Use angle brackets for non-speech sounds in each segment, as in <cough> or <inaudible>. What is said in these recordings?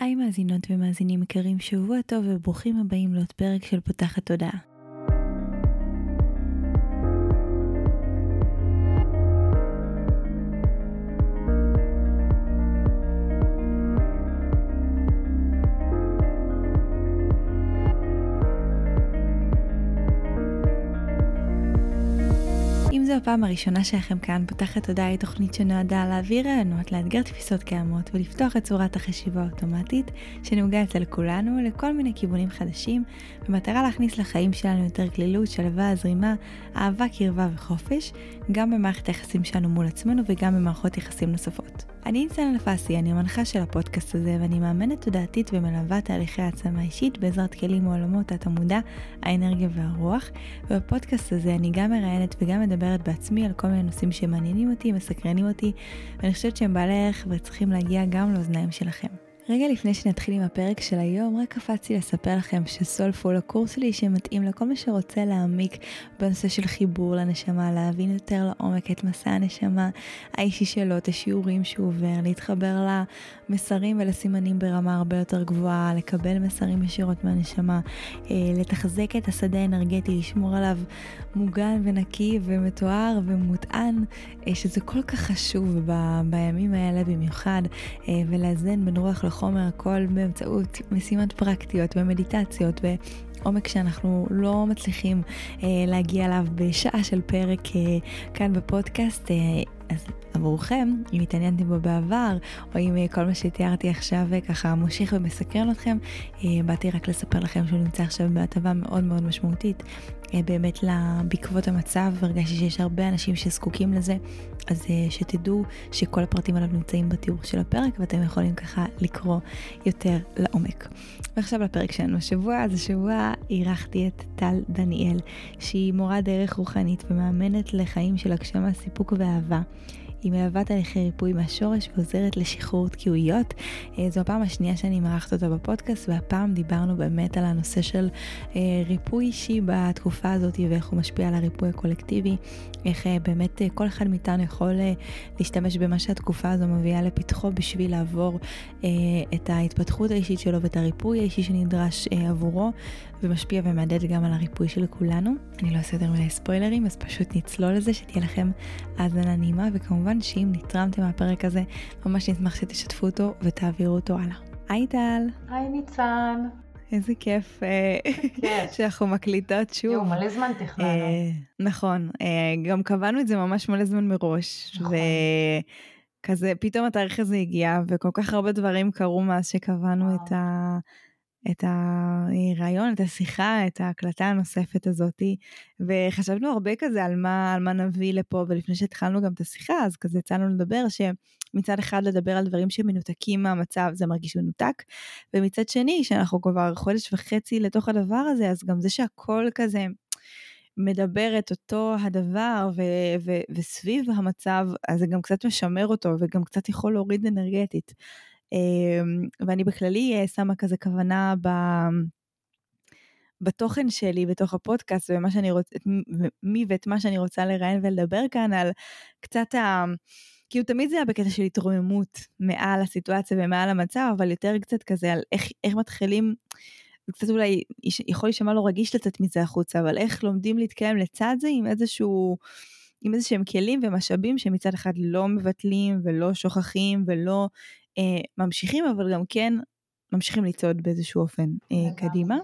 היי מאזינות ומאזינים יקרים, שבוע טוב וברוכים הבאים לעוד פרק של פותחת תודעה. זו הפעם הראשונה שלכם כאן, פותחת תודעה היא תוכנית שנועדה להעביר רעיונות, לאתגר תפיסות קיימות ולפתוח את צורת החשיבה האוטומטית שנהוגה אצל כולנו לכל מיני כיוונים חדשים, במטרה להכניס לחיים שלנו יותר כלילות, שלווה, זרימה, אהבה, קרבה וחופש, גם במערכת היחסים שלנו מול עצמנו וגם במערכות יחסים נוספות. אני ניצן אלפסי, אני המנחה של הפודקאסט הזה ואני מאמנת תודעתית ומלווה תהליכי העצמה אישית בעזרת כלים מעולמות התמודע, האנרגיה והרוח, ובפודקאסט הזה אני גם מראיינת וגם מדברת בעצמי על כל מיני נושאים שמעניינים אותי, מסקרנים אותי, ואני חושבת שהם בעלי ערך וצריכים להגיע גם לאוזניים שלכם. רגע לפני שנתחיל עם הפרק של היום, רק קפצתי לספר לכם שסולפול הקורס שלי שמתאים לכל מי שרוצה להעמיק בנושא של חיבור לנשמה, להבין יותר לעומק את מסע הנשמה האישי שלו, את השיעורים שהוא עובר, להתחבר למסרים ולסימנים ברמה הרבה יותר גבוהה, לקבל מסרים ישירות מהנשמה, אה, לתחזק את השדה האנרגטי, לשמור עליו מוגן ונקי ומתואר ומוטען, אה, שזה כל כך חשוב ב- בימים האלה במיוחד, אה, ולאזן בין רוח לחוק. החומר הכל באמצעות משימות פרקטיות ומדיטציות ועומק שאנחנו לא מצליחים אה, להגיע אליו בשעה של פרק אה, כאן בפודקאסט. אה, אז עבורכם, אם התעניינתם בו בעבר, או אם אה, כל מה שתיארתי עכשיו אה, ככה מושך ומסקרן אתכם, אה, באתי רק לספר לכם שהוא נמצא עכשיו בהטבה מאוד מאוד משמעותית. באמת בעקבות המצב, הרגשתי שיש הרבה אנשים שזקוקים לזה, אז שתדעו שכל הפרטים עליו נמצאים בתיאור של הפרק ואתם יכולים ככה לקרוא יותר לעומק. ועכשיו לפרק שלנו השבוע, אז השבוע אירחתי את טל דניאל, שהיא מורה דרך רוחנית ומאמנת לחיים של הגשמה, סיפוק ואהבה. היא מלווה תהליכי ריפוי מהשורש ועוזרת לשחרור תקיעויות. אה, זו הפעם השנייה שאני מארחת אותה בפודקאסט, והפעם דיברנו באמת על הנושא של אה, ריפוי אישי בתקופה הזאת ואיך הוא משפיע על הריפוי הקולקטיבי, איך אה, באמת כל אחד מאיתנו יכול להשתמש במה שהתקופה הזו מביאה לפתחו בשביל לעבור את ההתפתחות האישית שלו ואת הריפוי האישי שנדרש עבורו, ומשפיע ומהדהד גם על הריפוי של כולנו. אני לא אעשה יותר מדי ספוילרים, אז פשוט נצלול לזה, שתהיה לכם האזנה נעימה, וכמובן כמובן שאם נתרמתם מהפרק הזה, ממש נשמח שתשתפו אותו ותעבירו אותו הלאה. היי טל. היי ניצן. איזה כיף אה, <laughs> שאנחנו מקליטות שוב. יואו, מלא זמן תכננו. אה, נכון, אה, גם קבענו את זה ממש מלא זמן מראש. נכון. וכזה פתאום התאריך הזה הגיע וכל כך הרבה דברים קרו מאז שקבענו את ה... את הרעיון, את השיחה, את ההקלטה הנוספת הזאתי, וחשבנו הרבה כזה על מה, על מה נביא לפה, ולפני שהתחלנו גם את השיחה, אז כזה יצאנו לדבר שמצד אחד לדבר על דברים שמנותקים מהמצב, זה מרגיש מנותק, ומצד שני, שאנחנו כבר חודש וחצי לתוך הדבר הזה, אז גם זה שהכל כזה מדבר את אותו הדבר ו- ו- וסביב המצב, אז זה גם קצת משמר אותו וגם קצת יכול להוריד אנרגטית. אמ, ואני בכללי אה, שמה כזה כוונה ב... בתוכן שלי בתוך הפודקאסט ומה שאני רוצה, מי ואת מה שאני רוצה לראיין ולדבר כאן על קצת ה... כאילו תמיד זה היה בקטע של התרוממות מעל הסיטואציה ומעל המצב, אבל יותר קצת כזה על איך, איך מתחילים, זה קצת אולי יכול להישמע לא רגיש לצאת מזה החוצה, אבל איך לומדים להתקיים לצד זה עם איזשהו, עם איזה שהם כלים ומשאבים שמצד אחד לא מבטלים ולא שוכחים ולא ממשיכים, אבל גם כן ממשיכים לצעוד באיזשהו אופן אה, קדימה.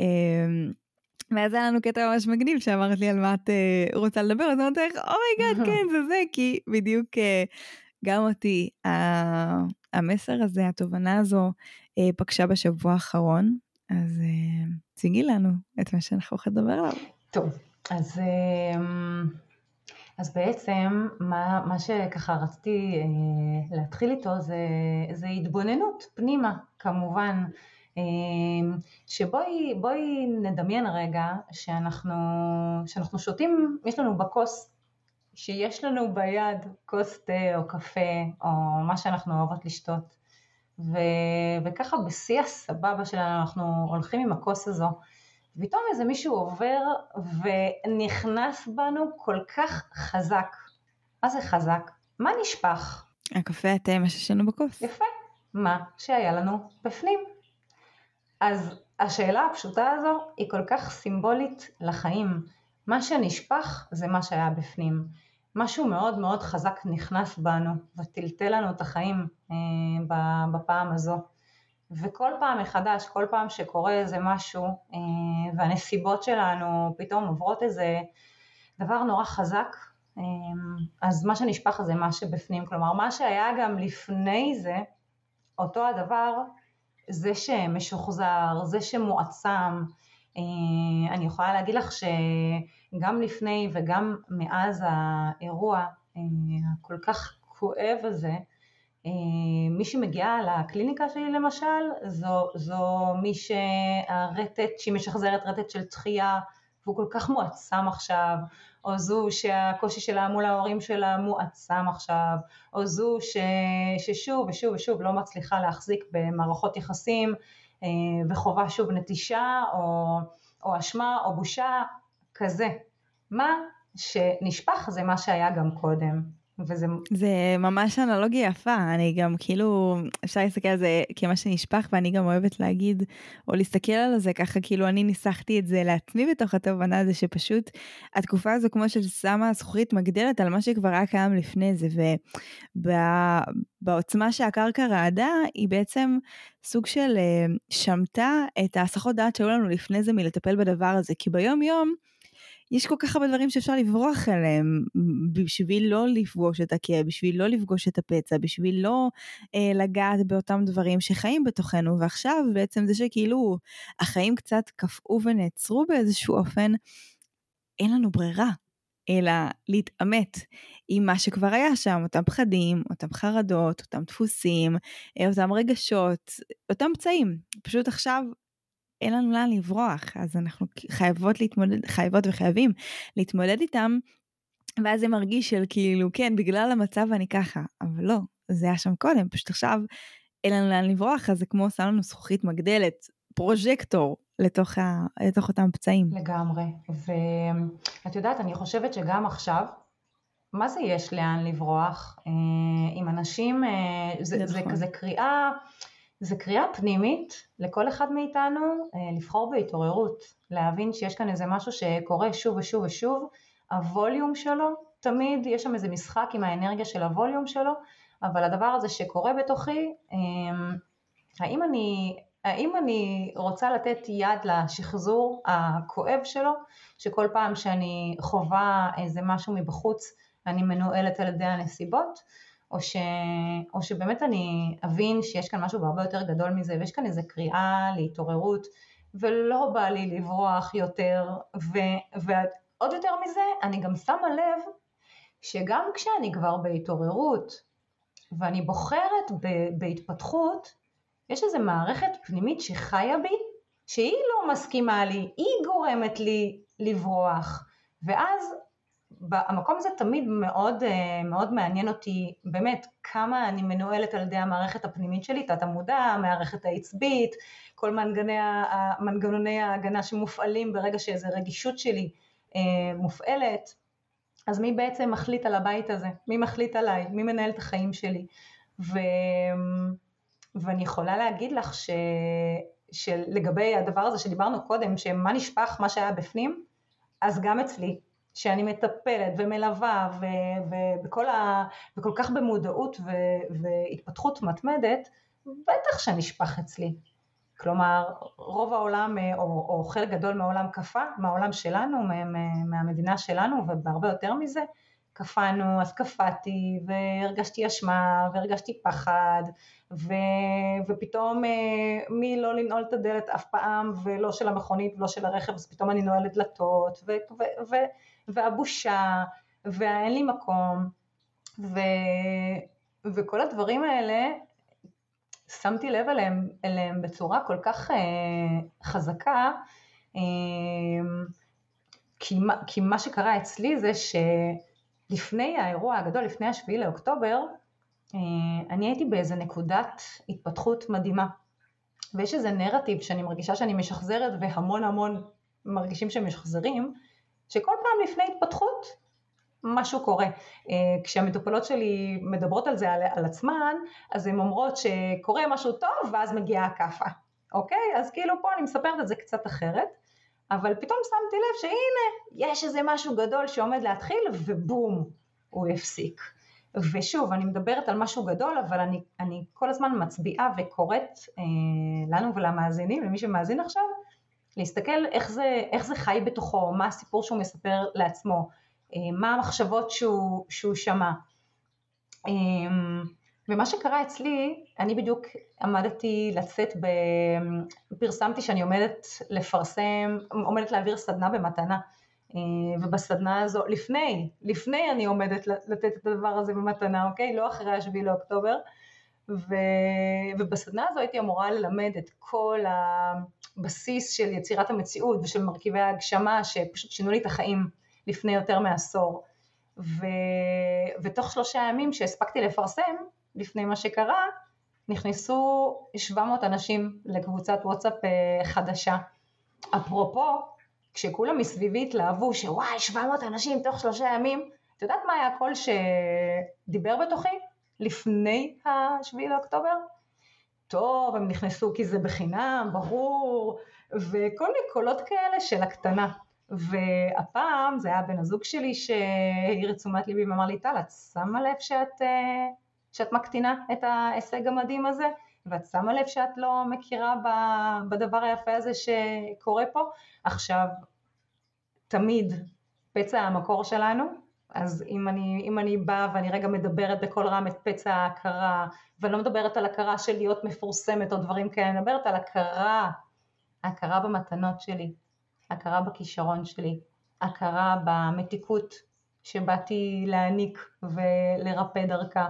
אה, ואז היה לנו קטע ממש מגניב שאמרת לי על מה את אה, רוצה לדבר, אז אמרתי לך, oh my god, <laughs> כן, זה זה, כי בדיוק אה, גם אותי אה, המסר הזה, התובנה הזו, אה, פגשה בשבוע האחרון, אז אה, ציגי לנו את מה שאנחנו הולכים לדבר עליו. טוב, אז... אז בעצם מה, מה שככה רציתי אה, להתחיל איתו זה, זה התבוננות פנימה כמובן, אה, שבואי נדמיין רגע שאנחנו, שאנחנו שותים, יש לנו בכוס, שיש לנו ביד כוס תה או קפה או מה שאנחנו אוהבות לשתות, ו, וככה בשיא הסבבה שלנו אנחנו הולכים עם הכוס הזו ופתאום איזה מישהו עובר ונכנס בנו כל כך חזק. מה זה חזק? מה נשפך? הקפה התה, מה שיש לנו בכוס. יפה. מה שהיה לנו בפנים. אז השאלה הפשוטה הזו היא כל כך סימבולית לחיים. מה שנשפך זה מה שהיה בפנים. משהו מאוד מאוד חזק נכנס בנו וטלטל לנו את החיים אה, בפעם הזו. וכל פעם מחדש, כל פעם שקורה איזה משהו אה, והנסיבות שלנו פתאום עוברות איזה דבר נורא חזק, אה, אז מה שנשפך זה מה שבפנים. כלומר, מה שהיה גם לפני זה, אותו הדבר, זה שמשוחזר, זה שמועצם. אה, אני יכולה להגיד לך שגם לפני וגם מאז האירוע הכל כך כואב הזה, מי שמגיעה לקליניקה שלי למשל, זו, זו מי שהרטט, שהיא משחזרת רטט של תחייה והוא כל כך מועצם עכשיו, או זו שהקושי שלה מול ההורים שלה מועצם עכשיו, או זו ש, ששוב ושוב ושוב לא מצליחה להחזיק במערכות יחסים אה, וחובה שוב נטישה או, או אשמה או בושה, כזה. מה שנשפך זה מה שהיה גם קודם. וזה... זה ממש אנלוגיה יפה, אני גם כאילו, אפשר להסתכל על זה כמה שנשפך, ואני גם אוהבת להגיד, או להסתכל על זה ככה, כאילו אני ניסחתי את זה לעצמי בתוך התובנה הזה, שפשוט התקופה הזו כמו ששמה זכוכית מגדלת על מה שכבר היה קיים לפני זה, ובעוצמה שהקרקע רעדה, היא בעצם סוג של אה, שמטה את ההסחות דעת שהיו לנו לפני זה מלטפל בדבר הזה, כי ביום יום, יש כל כך הרבה דברים שאפשר לברוח אליהם בשביל לא לפגוש את הכאב, בשביל לא לפגוש את הפצע, בשביל לא אה, לגעת באותם דברים שחיים בתוכנו, ועכשיו בעצם זה שכאילו החיים קצת קפאו ונעצרו באיזשהו אופן, אין לנו ברירה. אלא להתעמת עם מה שכבר היה שם, אותם פחדים, אותם חרדות, אותם דפוסים, אה, אותם רגשות, אותם פצעים. פשוט עכשיו אין לנו לאן לברוח, אז אנחנו חייבות להתמודד, חייבות וחייבים להתמודד איתם, ואז זה מרגיש של כאילו, כן, בגלל המצב אני ככה, אבל לא, זה היה שם קודם, פשוט עכשיו אין לנו לאן לברוח, אז זה כמו עושה לנו זכוכית מגדלת, פרוז'קטור לתוך, ה, לתוך אותם פצעים. לגמרי, ואת יודעת, אני חושבת שגם עכשיו, מה זה יש לאן לברוח? אה, עם אנשים, אה, זה, זה, זה נכון. כזה קריאה... זה קריאה פנימית לכל אחד מאיתנו אה, לבחור בהתעוררות, להבין שיש כאן איזה משהו שקורה שוב ושוב ושוב, הווליום שלו, תמיד יש שם איזה משחק עם האנרגיה של הווליום שלו, אבל הדבר הזה שקורה בתוכי, אמ, האם אני, האם אני רוצה לתת יד לשחזור הכואב שלו, שכל פעם שאני חווה איזה משהו מבחוץ אני מנוהלת על ידי הנסיבות, או, ש... או שבאמת אני אבין שיש כאן משהו הרבה יותר גדול מזה ויש כאן איזה קריאה להתעוררות ולא בא לי לברוח יותר ו... ועוד יותר מזה אני גם שמה לב שגם כשאני כבר בהתעוררות ואני בוחרת ב... בהתפתחות יש איזו מערכת פנימית שחיה בי שהיא לא מסכימה לי, היא גורמת לי לברוח. ואז המקום הזה תמיד מאוד, אה, מאוד מעניין אותי, באמת, כמה אני מנוהלת על ידי המערכת הפנימית שלי, תת המודע, המערכת העצבית, כל מנגני, מנגנוני ההגנה שמופעלים ברגע שאיזו רגישות שלי אה, מופעלת. אז מי בעצם מחליט על הבית הזה? מי מחליט עליי? מי מנהל את החיים שלי? ו... ואני יכולה להגיד לך ש... שלגבי הדבר הזה שדיברנו קודם, שמה נשפך, מה שהיה בפנים, אז גם אצלי שאני מטפלת ומלווה ובכל ה... וכל כך במודעות ו... והתפתחות מתמדת, בטח שנשפך אצלי. כלומר, רוב העולם, או, או חלק גדול מהעולם קפא, מהעולם שלנו, מה, מהמדינה שלנו, ובהרבה יותר מזה, קפאנו, אז קפאתי, והרגשתי אשמה, והרגשתי פחד, ו, ופתאום אה, מלא לנעול את הדלת אף פעם, ולא של המכונית ולא של הרכב, אז פתאום אני נועלת דלתות, ו, ו, ו, והבושה, והאין לי מקום, ו, וכל הדברים האלה, שמתי לב אליהם, אליהם בצורה כל כך אה, חזקה, אה, כי, כי מה שקרה אצלי זה שלפני האירוע הגדול, לפני השביעי לאוקטובר, אה, אני הייתי באיזה נקודת התפתחות מדהימה. ויש איזה נרטיב שאני מרגישה שאני משחזרת והמון המון מרגישים שהם משחזרים, שכל פעם לפני התפתחות משהו קורה. אה, כשהמטופלות שלי מדברות על זה, על, על עצמן, אז הן אומרות שקורה משהו טוב ואז מגיעה הכאפה, אוקיי? אז כאילו פה אני מספרת את זה קצת אחרת, אבל פתאום שמתי לב שהנה, יש איזה משהו גדול שעומד להתחיל ובום, הוא הפסיק. ושוב, אני מדברת על משהו גדול, אבל אני, אני כל הזמן מצביעה וקוראת אה, לנו ולמאזינים, למי שמאזין עכשיו, להסתכל איך זה, איך זה חי בתוכו, מה הסיפור שהוא מספר לעצמו, אה, מה המחשבות שהוא, שהוא שמע. אה, ומה שקרה אצלי, אני בדיוק עמדתי לצאת, ב... פרסמתי שאני עומדת לפרסם, עומדת להעביר סדנה במתנה. אה, ובסדנה הזו, לפני, לפני אני עומדת לתת את הדבר הזה במתנה, אוקיי? לא אחרי השביעי לאוקטובר. ו... ובסדנה הזו הייתי אמורה ללמד את כל הבסיס של יצירת המציאות ושל מרכיבי ההגשמה שפשוט שינו לי את החיים לפני יותר מעשור. ו... ותוך שלושה ימים שהספקתי לפרסם, לפני מה שקרה, נכנסו 700 אנשים לקבוצת וואטסאפ אה, חדשה. אפרופו, כשכולם מסביבי התלהבו שוואי 700 אנשים תוך שלושה ימים, את יודעת מה היה הקול שדיבר בתוכי לפני השביעי לאוקטובר? טוב, הם נכנסו כי זה בחינם, ברור, וכל מיני קולות כאלה של הקטנה. והפעם זה היה בן הזוג שלי שהעיר את תשומת ליבי ואמר לי, טל, את שמה לב שאת, אה, שאת מקטינה את ההישג המדהים הזה? ואת שמה לב שאת לא מכירה בדבר היפה הזה שקורה פה? עכשיו, תמיד פצע המקור שלנו, אז אם אני, אם אני באה ואני רגע מדברת בקול רם את פצע ההכרה, ואני לא מדברת על הכרה של להיות מפורסמת או דברים כאלה, אני מדברת על הכרה, הכרה במתנות שלי, הכרה בכישרון שלי, הכרה במתיקות שבאתי להעניק ולרפא דרכה.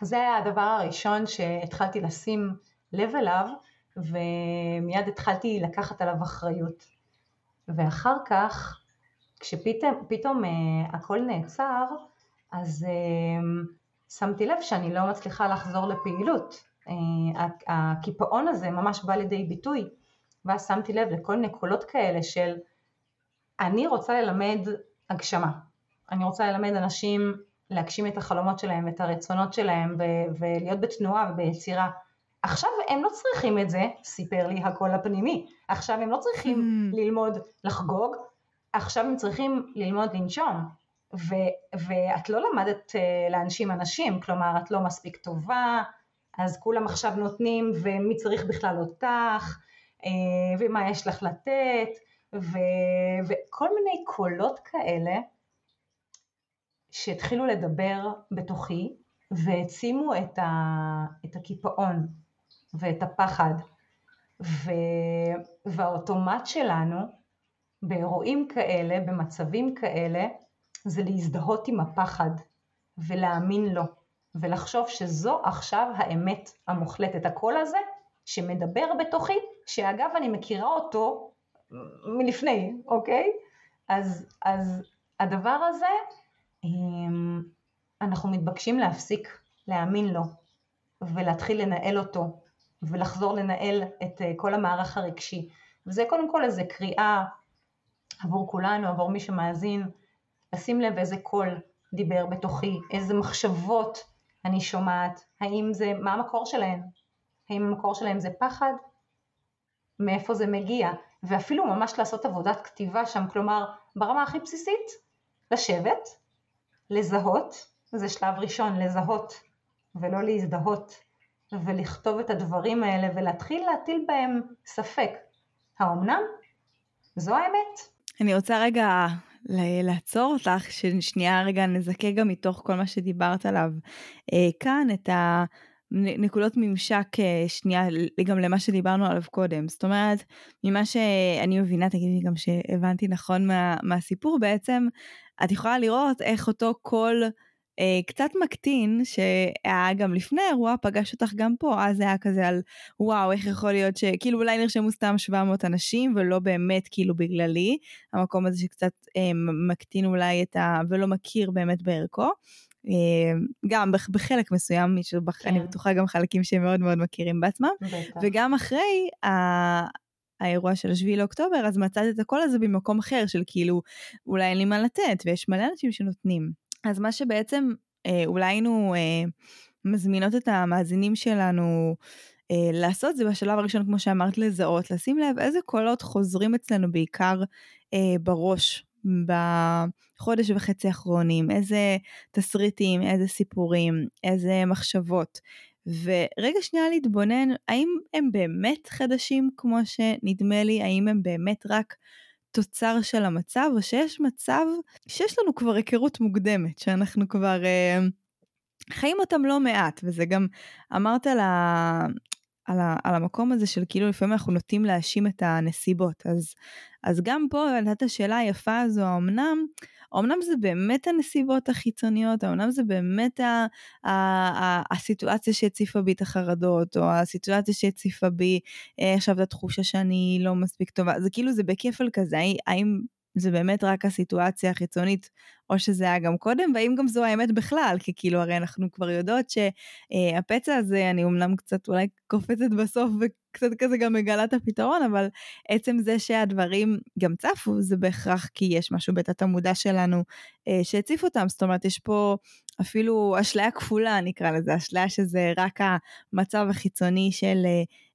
זה היה הדבר הראשון שהתחלתי לשים לב אליו ומיד התחלתי לקחת עליו אחריות. ואחר כך, כשפתאום uh, הכל נעצר, אז uh, שמתי לב שאני לא מצליחה לחזור לפעילות. Uh, הקיפאון הזה ממש בא לידי ביטוי, ואז שמתי לב לכל מיני קולות כאלה של אני רוצה ללמד הגשמה, אני רוצה ללמד אנשים להגשים את החלומות שלהם, את הרצונות שלהם ו- ולהיות בתנועה וביצירה. עכשיו הם לא צריכים את זה, סיפר לי הקול הפנימי, עכשיו הם לא צריכים mm. ללמוד לחגוג, עכשיו הם צריכים ללמוד לנשום, ו- ואת לא למדת uh, להנשים אנשים, כלומר את לא מספיק טובה, אז כולם עכשיו נותנים ומי צריך בכלל אותך, uh, ומה יש לך לתת, ו- וכל מיני קולות כאלה שהתחילו לדבר בתוכי והעצימו את, ה- את הקיפאון ואת הפחד. ו... והאוטומט שלנו באירועים כאלה, במצבים כאלה, זה להזדהות עם הפחד ולהאמין לו ולחשוב שזו עכשיו האמת המוחלטת. הקול הזה שמדבר בתוכי, שאגב אני מכירה אותו מלפני, אוקיי? אז, אז הדבר הזה, אמ, אנחנו מתבקשים להפסיק להאמין לו ולהתחיל לנהל אותו ולחזור לנהל את אה, כל המערך הרגשי. וזה קודם כל איזה קריאה עבור כולנו, עבור מי שמאזין, לשים לב איזה קול דיבר בתוכי, איזה מחשבות אני שומעת, האם זה, מה המקור שלהן? האם המקור שלהן זה פחד? מאיפה זה מגיע? ואפילו ממש לעשות עבודת כתיבה שם, כלומר ברמה הכי בסיסית, לשבת, לזהות, זה שלב ראשון, לזהות ולא להזדהות. ולכתוב את הדברים האלה ולהתחיל להטיל בהם ספק. האומנם? זו האמת? אני רוצה רגע לעצור אותך, ששנייה רגע נזכה גם מתוך כל מה שדיברת עליו אה, כאן, את הנקודות ממשק אה, שנייה גם למה שדיברנו עליו קודם. זאת אומרת, ממה שאני מבינה, תגידי גם שהבנתי נכון מה, מהסיפור בעצם, את יכולה לראות איך אותו קול אה, קצת מקטין, שהיה גם לפני האירוע, פגש אותך גם פה, אז היה כזה על וואו, איך יכול להיות שכאילו אולי נרשמו סתם 700 אנשים ולא באמת כאילו בגללי, המקום הזה שקצת אה, מקטין אולי את ה... ולא מכיר באמת בערכו. אה, גם בחלק מסוים, כן. אני בטוחה גם חלקים שהם מאוד מאוד מכירים בעצמם, בטח. וגם אחרי, האירוע של השביעי לאוקטובר, אז מצאת את הקול הזה במקום אחר, של כאילו, אולי אין לי מה לתת, ויש מלא אנשים שנותנים. אז מה שבעצם אה, אולי היינו אה, מזמינות את המאזינים שלנו אה, לעשות זה בשלב הראשון, כמו שאמרת, לזהות, לשים לב איזה קולות חוזרים אצלנו בעיקר אה, בראש בחודש וחצי האחרונים, איזה תסריטים, איזה סיפורים, איזה מחשבות. ורגע שנייה להתבונן, האם הם באמת חדשים כמו שנדמה לי, האם הם באמת רק תוצר של המצב, או שיש מצב שיש לנו כבר היכרות מוקדמת, שאנחנו כבר אה, חיים אותם לא מעט, וזה גם, אמרת על, ה, על, ה, על המקום הזה של כאילו לפעמים אנחנו נוטים להאשים את הנסיבות, אז, אז גם פה נתת השאלה היפה הזו, האמנם, אמנם זה באמת הנסיבות החיצוניות, אמנם זה באמת ה, ה, ה, הסיטואציה שהציפה בי את החרדות, או הסיטואציה שהציפה בי אה, עכשיו את התחושה שאני לא מספיק טובה, זה כאילו זה בכפל כזה, האם זה באמת רק הסיטואציה החיצונית, או שזה היה גם קודם, והאם גם זו האמת בכלל, כי כאילו הרי אנחנו כבר יודעות שהפצע הזה, אני אמנם קצת אולי קופצת בסוף וקצת כזה גם מגלה את הפתרון, אבל עצם זה שהדברים גם צפו, זה בהכרח כי יש משהו בתת המודע שלנו אה, שהציף אותם, זאת אומרת, יש פה אפילו אשליה כפולה, נקרא לזה, אשליה שזה רק המצב החיצוני של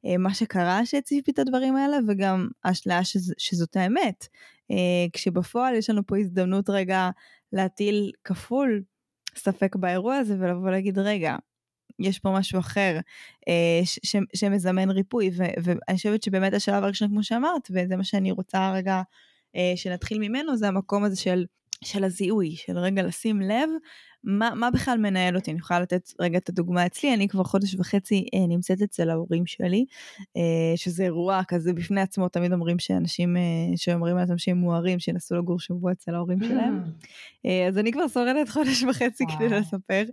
אה, מה שקרה שהציף בי את הדברים האלה, וגם אשליה שז, שזאת האמת. אה, כשבפועל יש לנו פה הזדמנות רגע להטיל כפול ספק באירוע הזה ולבוא להגיד רגע, יש פה משהו אחר אה, ש- שמזמן ריפוי. ו- ואני חושבת שבאמת השלב הראשון כמו שאמרת וזה מה שאני רוצה רגע אה, שנתחיל ממנו זה המקום הזה של, של הזיהוי של רגע לשים לב מה, מה בכלל מנהל אותי? אני יכולה לתת רגע את הדוגמה אצלי, אני כבר חודש וחצי אה, נמצאת אצל ההורים שלי, אה, שזה אירוע כזה בפני עצמו, תמיד אומרים שאנשים אה, שאומרים לעצמם שהם מוארים, שינסו לגור שבוע אצל ההורים שלהם. אה, אז אני כבר שורדת חודש וחצי. כדי לספר.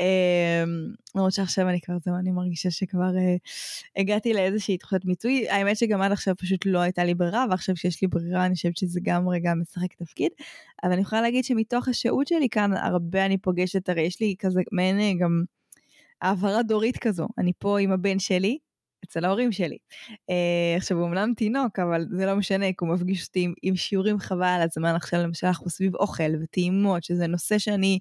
אה, למרות שעכשיו אני כבר, זהו, אני מרגישה שכבר אה, הגעתי לאיזושהי תחושת מיצוי. האמת שגם עד עכשיו פשוט לא הייתה לי ברירה, ועכשיו כשיש לי ברירה אני חושבת שזה גם רגע משחק תפקיד. אבל אני יכולה להגיד שמתוך השהות שלי כאן, הרבה אני פוגשת, הרי יש לי כזה מעין אה, גם העברה דורית כזו. אני פה עם הבן שלי, אצל ההורים שלי. Uh, עכשיו, הוא אמנם תינוק, אבל זה לא משנה, כי הוא מפגיש אותי עם, עם שיעורים חבל על הזמן. עכשיו, למשל, אנחנו סביב אוכל וטעימות, שזה נושא שאני,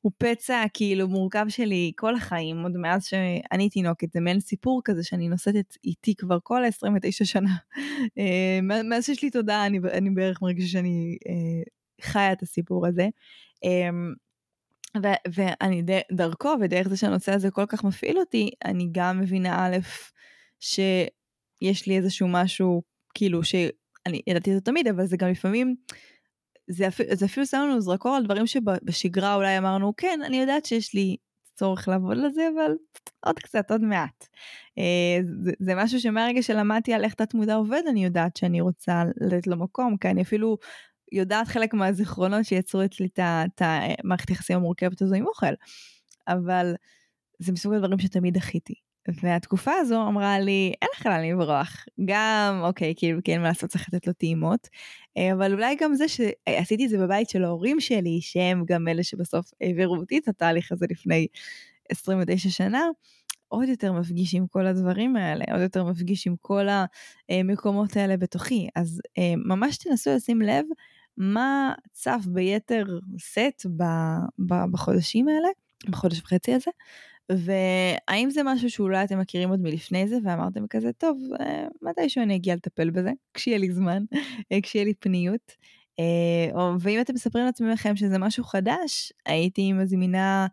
הוא פצע כאילו מורכב שלי כל החיים, עוד מאז שאני תינוקת. זה מעין סיפור כזה שאני נושאת איתי כבר כל ה-29 שנה. Uh, מאז שיש לי תודעה, אני, אני בערך מרגישה שאני uh, חיה את הסיפור הזה. Um, ו- ואני ד- דרכו ודרך זה שהנושא הזה כל כך מפעיל אותי, אני גם מבינה א', שיש לי איזשהו משהו, כאילו, שאני ידעתי את זה תמיד, אבל זה גם לפעמים, זה, אפ... זה אפילו שם לנו זרקור על דברים שבשגרה אולי אמרנו, כן, אני יודעת שיש לי צורך לעבוד על זה, אבל עוד קצת, עוד מעט. אה, זה, זה משהו שמהרגע שלמדתי על איך תת מודע עובד, אני יודעת שאני רוצה לתת לו מקום, כי אני אפילו יודעת חלק מהזיכרונות שיצרו אצלי את המערכת היחסים המורכבת הזו עם אוכל. אבל זה מסוג הדברים שתמיד דחיתי. והתקופה הזו אמרה לי, אין לך לאן לברוח. גם, אוקיי, כאילו, כן, מה לעשות, צריך לתת לו טעימות. אה, אבל אולי גם זה שעשיתי את זה בבית של ההורים שלי, שהם גם אלה שבסוף העבירו אותי את התהליך הזה לפני 29 שנה, עוד יותר מפגיש עם כל הדברים האלה, עוד יותר מפגיש עם כל המקומות האלה בתוכי. אז אה, ממש תנסו לשים לב מה צף ביתר סט בחודשים האלה, בחודש וחצי הזה, והאם זה משהו שאולי אתם מכירים עוד מלפני זה ואמרתם כזה, טוב, אה, מתישהו אני אגיע לטפל בזה, <laughs> כשיהיה לי זמן, אה, כשיהיה לי פניות. אה, ואם אתם מספרים לעצמכם שזה משהו חדש, הייתי מזמינה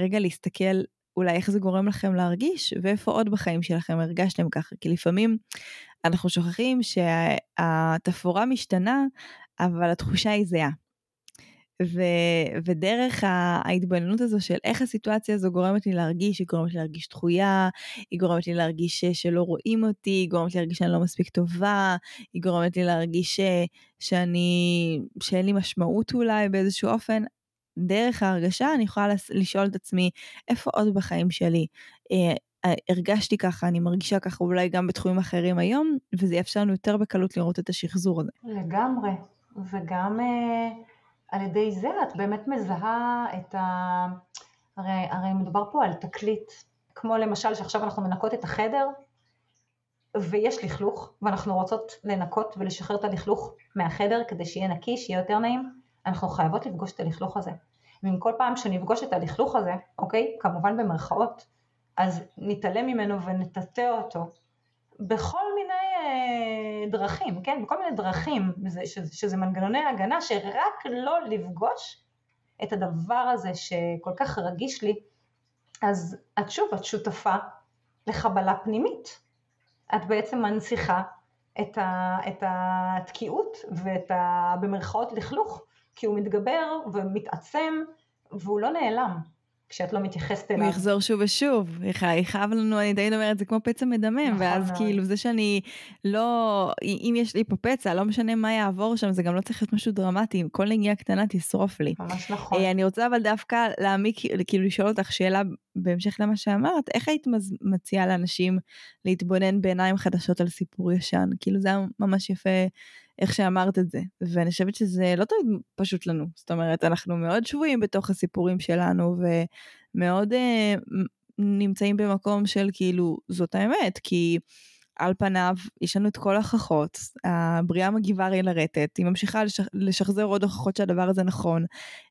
רגע להסתכל אולי איך זה גורם לכם להרגיש, ואיפה עוד בחיים שלכם הרגשתם ככה, כי לפעמים אנחנו שוכחים שהתפאורה משתנה, אבל התחושה היא זהה. ו- ודרך ההתבוננות הזו של איך הסיטואציה הזו גורמת לי להרגיש, היא גורמת לי להרגיש דחויה, היא גורמת לי להרגיש שלא רואים אותי, היא גורמת לי להרגיש שאני לא מספיק טובה, היא גורמת לי להרגיש ש- שאני, שאין לי משמעות אולי באיזשהו אופן. דרך ההרגשה אני יכולה לשאול את עצמי איפה עוד בחיים שלי אה, הרגשתי ככה, אני מרגישה ככה אולי גם בתחומים אחרים היום, וזה יאפשר לנו יותר בקלות לראות את השחזור הזה. לגמרי, וגם אה, על ידי זה את באמת מזהה את ה... הרי, הרי מדובר פה על תקליט, כמו למשל שעכשיו אנחנו מנקות את החדר, ויש לכלוך, ואנחנו רוצות לנקות ולשחרר את הלכלוך מהחדר כדי שיהיה נקי, שיהיה יותר נעים, אנחנו חייבות לפגוש את הלכלוך הזה. ואם כל פעם שנפגוש את הלכלוך הזה, אוקיי, כמובן במרכאות, אז נתעלם ממנו ונטאטא אותו. בכל דרכים, כן? בכל מיני דרכים, שזה, שזה מנגנוני הגנה, שרק לא לפגוש את הדבר הזה שכל כך רגיש לי, אז את שוב, את שותפה לחבלה פנימית. את בעצם מנציחה את, ה, את התקיעות ואת ה... במרכאות לכלוך, כי הוא מתגבר ומתעצם והוא לא נעלם. כשאת לא מתייחסת אליו. הוא יחזור שוב ושוב, יכאב לנו, אני תמיד אומרת, זה כמו פצע מדמם, נכון ואז מאוד. כאילו זה שאני לא, אם יש לי פה פצע, לא משנה מה יעבור שם, זה גם לא צריך להיות משהו דרמטי, כל נגיעה קטנה תשרוף לי. ממש נכון. אה, אני רוצה אבל דווקא להעמיק, כאילו לשאול אותך שאלה בהמשך למה שאמרת, איך היית מציעה לאנשים להתבונן בעיניים חדשות על סיפור ישן? כאילו זה היה ממש יפה איך שאמרת את זה, ואני חושבת שזה לא תמיד פשוט לנו, זאת אומרת, אנחנו מאוד שבויים בתוך הסיפורים שלנו, ומאוד אה, נמצאים במקום של כאילו, זאת האמת, כי על פניו יש לנו את כל ההוכחות, הבריאה מגיבה הרי לרטט, היא ממשיכה לשח, לשחזר עוד הוכחות שהדבר הזה נכון.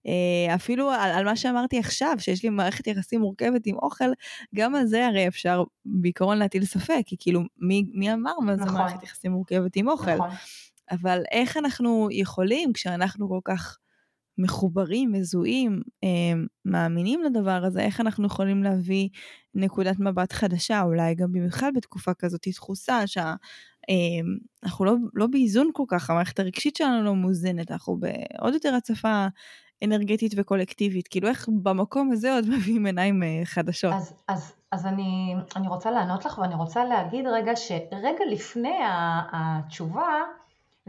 אה, אפילו על, על מה שאמרתי עכשיו, שיש לי מערכת יחסים מורכבת עם אוכל, גם על זה הרי אפשר בעיקרון להטיל ספק, כי כאילו מי, מי אמר מה זה נכון. מערכת יחסים מורכבת עם אוכל. נכון. אבל איך אנחנו יכולים, כשאנחנו כל כך מחוברים, מזוהים, אה, מאמינים לדבר הזה, איך אנחנו יכולים להביא נקודת מבט חדשה, אולי גם במיוחד בתקופה כזאת דחוסה, שאנחנו אה, לא, לא באיזון כל כך, המערכת הרגשית שלנו לא מאוזנת, אנחנו בעוד יותר הצפה אנרגטית וקולקטיבית, כאילו איך במקום הזה עוד מביאים עיניים אה, חדשות. אז, אז, אז אני, אני רוצה לענות לך ואני רוצה להגיד רגע שרגע לפני התשובה,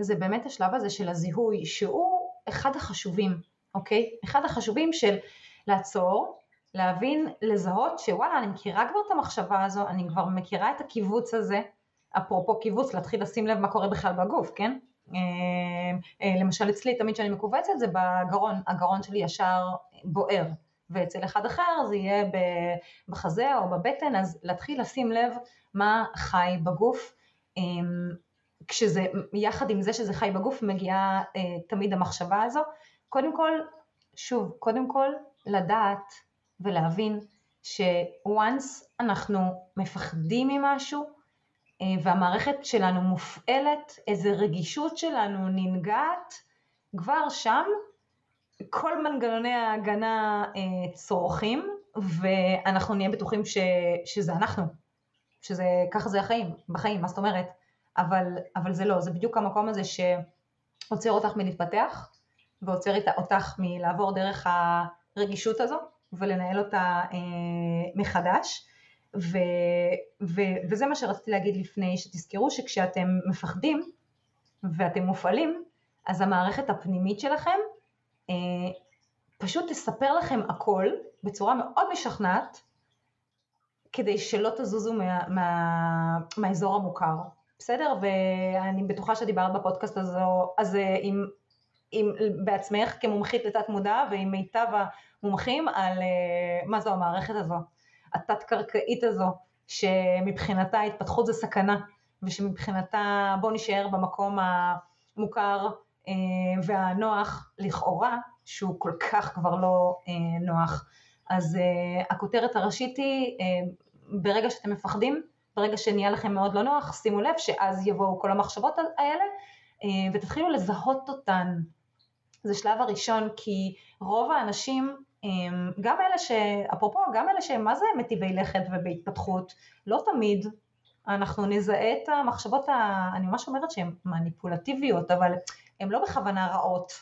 זה באמת השלב הזה של הזיהוי, שהוא אחד החשובים, אוקיי? אחד החשובים של לעצור, להבין, לזהות שוואלה, אני מכירה כבר את המחשבה הזו, אני כבר מכירה את הקיבוץ הזה, אפרופו קיבוץ, להתחיל לשים לב מה קורה בכלל בגוף, כן? אה, אה, למשל אצלי, תמיד כשאני מכווצת זה בגרון, הגרון שלי ישר בוער, ואצל אחד אחר זה יהיה בחזה או בבטן, אז להתחיל לשים לב מה חי בגוף. כשזה, יחד עם זה שזה חי בגוף, מגיעה אה, תמיד המחשבה הזו. קודם כל, שוב, קודם כל לדעת ולהבין ש-once אנחנו מפחדים ממשהו אה, והמערכת שלנו מופעלת, איזה רגישות שלנו ננגעת, כבר שם כל מנגנוני ההגנה אה, צורכים ואנחנו נהיה בטוחים ש, שזה אנחנו, שזה, ככה זה החיים, בחיים, מה זאת אומרת? אבל, אבל זה לא, זה בדיוק המקום הזה שעוצר אותך מלהתפתח ועוצר אותך מלעבור דרך הרגישות הזו ולנהל אותה אה, מחדש. ו, ו, וזה מה שרציתי להגיד לפני, שתזכרו שכשאתם מפחדים ואתם מופעלים, אז המערכת הפנימית שלכם אה, פשוט תספר לכם הכל בצורה מאוד משכנעת, כדי שלא תזוזו מה, מה, מהאזור המוכר. בסדר? ואני בטוחה שדיברת בפודקאסט הזו, הזה עם, עם, בעצמך כמומחית לתת מודע ועם מיטב המומחים על uh, מה זו המערכת הזו, התת-קרקעית הזו, שמבחינתה התפתחות זה סכנה, ושמבחינתה בוא נשאר במקום המוכר uh, והנוח לכאורה, שהוא כל כך כבר לא uh, נוח. אז הכותרת הראשית היא, ברגע שאתם מפחדים, ברגע שנהיה לכם מאוד לא נוח, שימו לב שאז יבואו כל המחשבות האלה אה, ותתחילו לזהות אותן. זה שלב הראשון כי רוב האנשים, אה, גם אלה ש... אפרופו, גם אלה שהם מה זה מטיבי לכת ובהתפתחות, לא תמיד אנחנו נזהה את המחשבות, ה... אני ממש אומרת שהן מניפולטיביות, אבל הן לא בכוונה רעות.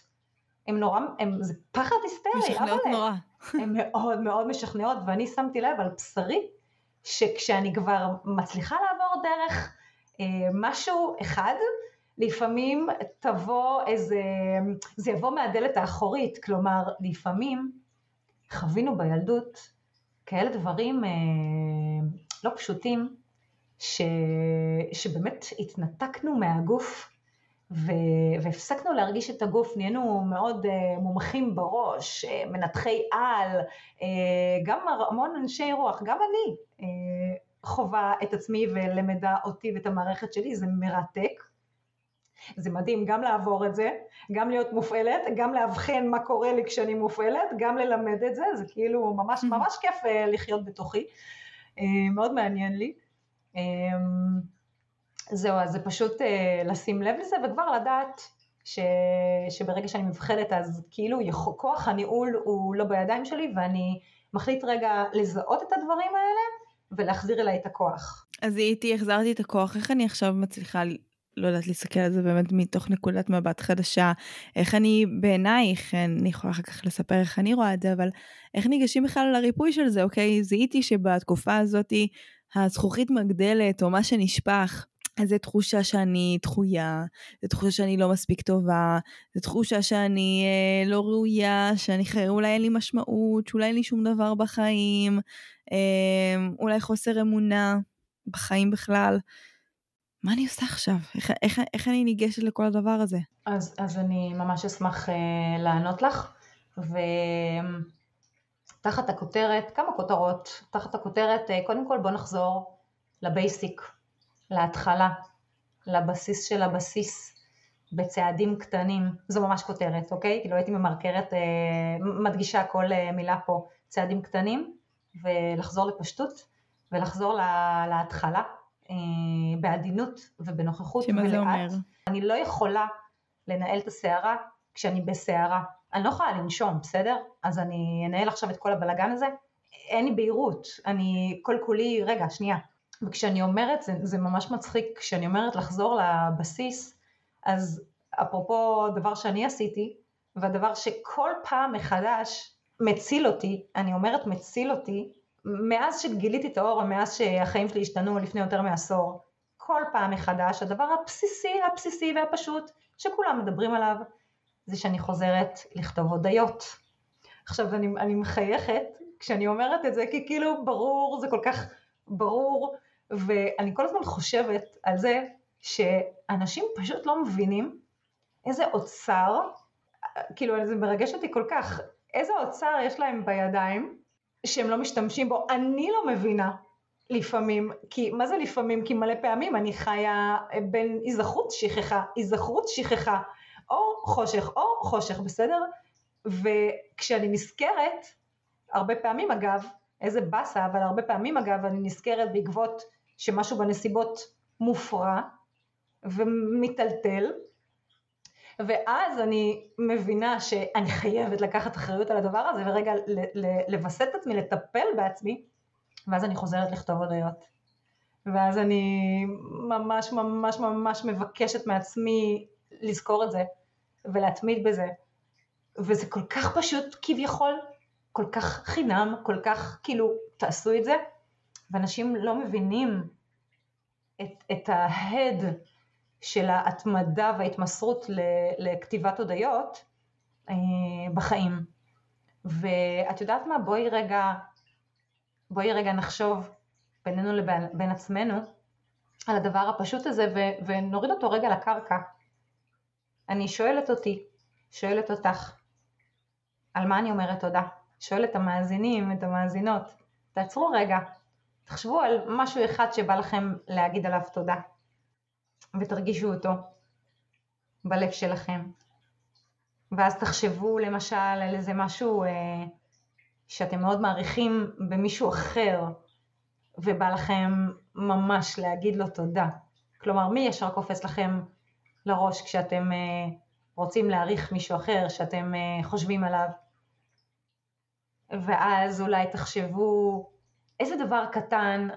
הן נורא, הם, זה פחד היסטרי, משכנעות נורא. הן מאוד מאוד משכנעות, ואני שמתי לב על בשרי שכשאני כבר מצליחה לעבור דרך אה, משהו אחד, לפעמים תבוא איזה, זה יבוא מהדלת האחורית, כלומר לפעמים חווינו בילדות כאלה דברים אה, לא פשוטים, ש, שבאמת התנתקנו מהגוף. והפסקנו להרגיש את הגוף, נהיינו מאוד uh, מומחים בראש, uh, מנתחי על, uh, גם המון אנשי רוח, גם אני, חווה את עצמי ולמדה אותי ואת המערכת שלי, זה מרתק. זה מדהים גם לעבור את זה, גם להיות מופעלת, גם לאבחן מה קורה לי כשאני מופעלת, גם ללמד את זה, זה כאילו ממש ממש כיף אה, לחיות בתוכי, אה, מאוד מעניין לי. אה, זהו, אז זה פשוט לשים לב לזה וכבר לדעת ש, שברגע שאני מבחנת אז כאילו כוח הניהול הוא לא בידיים שלי ואני מחליט רגע לזהות את הדברים האלה ולהחזיר אליי את הכוח. אז הייתי, החזרתי את הכוח, איך אני עכשיו מצליחה לא יודעת להסתכל על זה באמת מתוך נקודת מבט חדשה, איך אני בעינייך, אני יכולה אחר כך לספר איך אני רואה את זה, אבל איך ניגשים בכלל לריפוי של זה, אוקיי? זיהיתי שבתקופה הזאתי הזכוכית מגדלת או מה שנשפך, אז זו תחושה שאני דחויה, זו תחושה שאני לא מספיק טובה, זו תחושה שאני אה, לא ראויה, שאני חי... אולי אין לי משמעות, שאולי אין לי שום דבר בחיים, אה, אולי חוסר אמונה בחיים בכלל. מה אני עושה עכשיו? איך, איך, איך אני ניגשת לכל הדבר הזה? אז, אז אני ממש אשמח uh, לענות לך, ותחת הכותרת, כמה כותרות, תחת הכותרת, uh, קודם כל בוא נחזור לבייסיק, להתחלה, לבסיס של הבסיס, בצעדים קטנים, זו ממש כותרת, אוקיי? כאילו הייתי ממרקרת, uh, מדגישה כל uh, מילה פה, צעדים קטנים, ולחזור לפשטות, ולחזור לה, להתחלה, אה, בעדינות ובנוכחות שמה זה אומר? אני לא יכולה לנהל את הסערה כשאני בסערה. אני לא יכולה לנשום, בסדר? אז אני אנהל עכשיו את כל הבלגן הזה? אין לי בהירות, אני כל כולי, רגע, שנייה. וכשאני אומרת, זה, זה ממש מצחיק, כשאני אומרת לחזור לבסיס, אז אפרופו דבר שאני עשיתי, והדבר שכל פעם מחדש מציל אותי, אני אומרת מציל אותי, מאז שגיליתי את האור, מאז שהחיים שלי השתנו לפני יותר מעשור, כל פעם מחדש, הדבר הבסיסי, הבסיסי והפשוט, שכולם מדברים עליו, זה שאני חוזרת לכתוב הודיות. עכשיו אני, אני מחייכת כשאני אומרת את זה, כי כאילו ברור, זה כל כך ברור, ואני כל הזמן חושבת על זה שאנשים פשוט לא מבינים איזה אוצר, כאילו זה מרגש אותי כל כך, איזה אוצר יש להם בידיים, שהם לא משתמשים בו, אני לא מבינה לפעמים, כי מה זה לפעמים? כי מלא פעמים אני חיה בין היזכרות שכחה, היזכרות שכחה, או חושך או חושך, בסדר? וכשאני נזכרת, הרבה פעמים אגב, איזה באסה, אבל הרבה פעמים אגב אני נזכרת בעקבות שמשהו בנסיבות מופרע ומטלטל, ואז אני מבינה שאני חייבת לקחת אחריות על הדבר הזה ורגע לווסת את עצמי, לטפל בעצמי, ואז אני חוזרת לכתוב הודיות. ואז אני ממש ממש ממש מבקשת מעצמי לזכור את זה ולהתמיד בזה. וזה כל כך פשוט כביכול, כל כך חינם, כל כך כאילו תעשו את זה, ואנשים לא מבינים את, את ההד של ההתמדה וההתמסרות לכתיבת הודיות אה, בחיים. ואת יודעת מה? בואי רגע, בואי רגע נחשוב בינינו לבין עצמנו על הדבר הפשוט הזה ו, ונוריד אותו רגע לקרקע. אני שואלת אותי, שואלת אותך, על מה אני אומרת תודה? שואלת את המאזינים, את המאזינות, תעצרו רגע, תחשבו על משהו אחד שבא לכם להגיד עליו תודה. ותרגישו אותו בלב שלכם. ואז תחשבו למשל על איזה משהו אה, שאתם מאוד מעריכים במישהו אחר, ובא לכם ממש להגיד לו תודה. כלומר, מי ישר קופץ לכם לראש כשאתם אה, רוצים להעריך מישהו אחר, שאתם אה, חושבים עליו? ואז אולי תחשבו איזה דבר קטן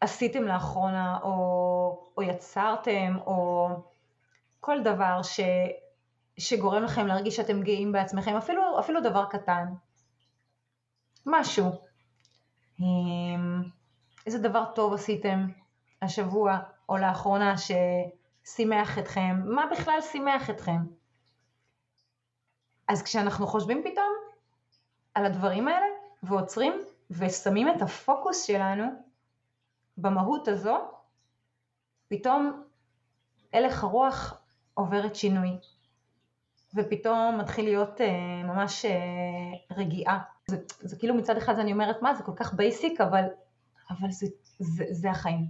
עשיתם לאחרונה, או, או יצרתם, או כל דבר ש, שגורם לכם להרגיש שאתם גאים בעצמכם, אפילו, אפילו דבר קטן. משהו. אמ, איזה דבר טוב עשיתם השבוע או לאחרונה ששימח אתכם, מה בכלל שימח אתכם? אז כשאנחנו חושבים פתאום על הדברים האלה ועוצרים ושמים את הפוקוס שלנו במהות הזו, פתאום הלך הרוח עוברת שינוי, ופתאום מתחיל להיות אה, ממש אה, רגיעה. זה, זה כאילו מצד אחד אני אומרת, מה, זה כל כך בייסיק, אבל, אבל זה זה, זה החיים.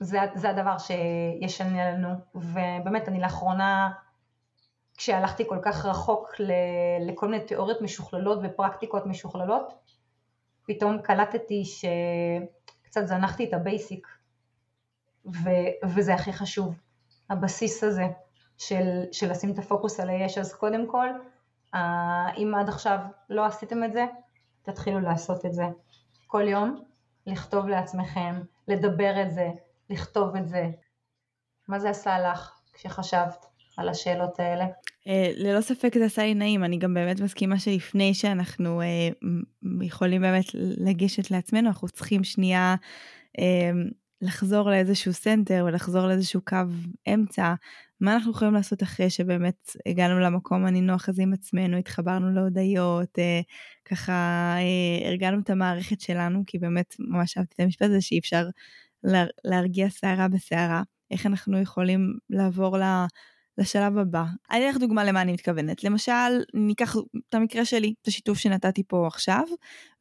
זה, זה הדבר שישנה לנו, ובאמת אני לאחרונה, כשהלכתי כל כך רחוק ל, לכל מיני תיאוריות משוכללות ופרקטיקות משוכללות, פתאום קלטתי שקצת זנחתי את ה basic, ו, וזה הכי חשוב, הבסיס הזה של, של לשים את הפוקוס על היש, אז קודם כל, אם עד עכשיו לא עשיתם את זה, תתחילו לעשות את זה. כל יום, לכתוב לעצמכם, לדבר את זה, לכתוב את זה. מה זה עשה לך כשחשבת על השאלות האלה? אה, ללא ספק זה עשה לי נעים, אני גם באמת מסכימה שלפני שאנחנו אה, יכולים באמת לגשת לעצמנו, אנחנו צריכים שנייה אה, לחזור לאיזשהו center ולחזור לאיזשהו קו אמצע, מה אנחנו יכולים לעשות אחרי שבאמת הגענו למקום הנינוח הזה עם עצמנו, התחברנו להודיות, ככה אה, הרגענו את המערכת שלנו, כי באמת ממש אהבתי את המשפט הזה שאי אפשר לה, להרגיע שערה בשערה, איך אנחנו יכולים לעבור ל... לשלב הבא. אני אתן לך דוגמה למה אני מתכוונת. למשל, ניקח את המקרה שלי, את השיתוף שנתתי פה עכשיו,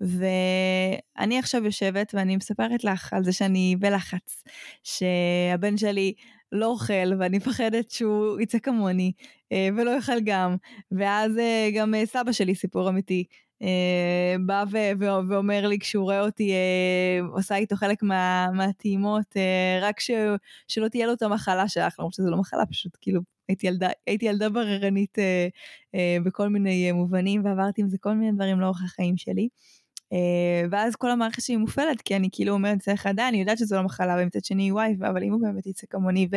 ואני עכשיו יושבת ואני מספרת לך על זה שאני בלחץ, שהבן שלי לא אוכל ואני מפחדת שהוא יצא כמוני אה, ולא יאכל גם, ואז אה, גם אה, סבא שלי, סיפור אמיתי, בא ו- ו- ואומר לי כשהוא רואה אותי עושה איתו חלק מה- מהטעימות, רק ש- שלא תהיה לו את המחלה שלך, למרות שזו לא מחלה, פשוט כאילו הייתי ילדה, הייתי ילדה בררנית אה, אה, בכל מיני אה, מובנים, ועברתי עם זה כל מיני דברים לאורך החיים שלי. Uh, ואז כל המערכת שלי מופעלת, כי אני כאילו אומרת, צריך עדיין, אני יודעת שזו לא מחלה, ומצד שני, וואי, אבל אם הוא באמת יצא כמוני, ו...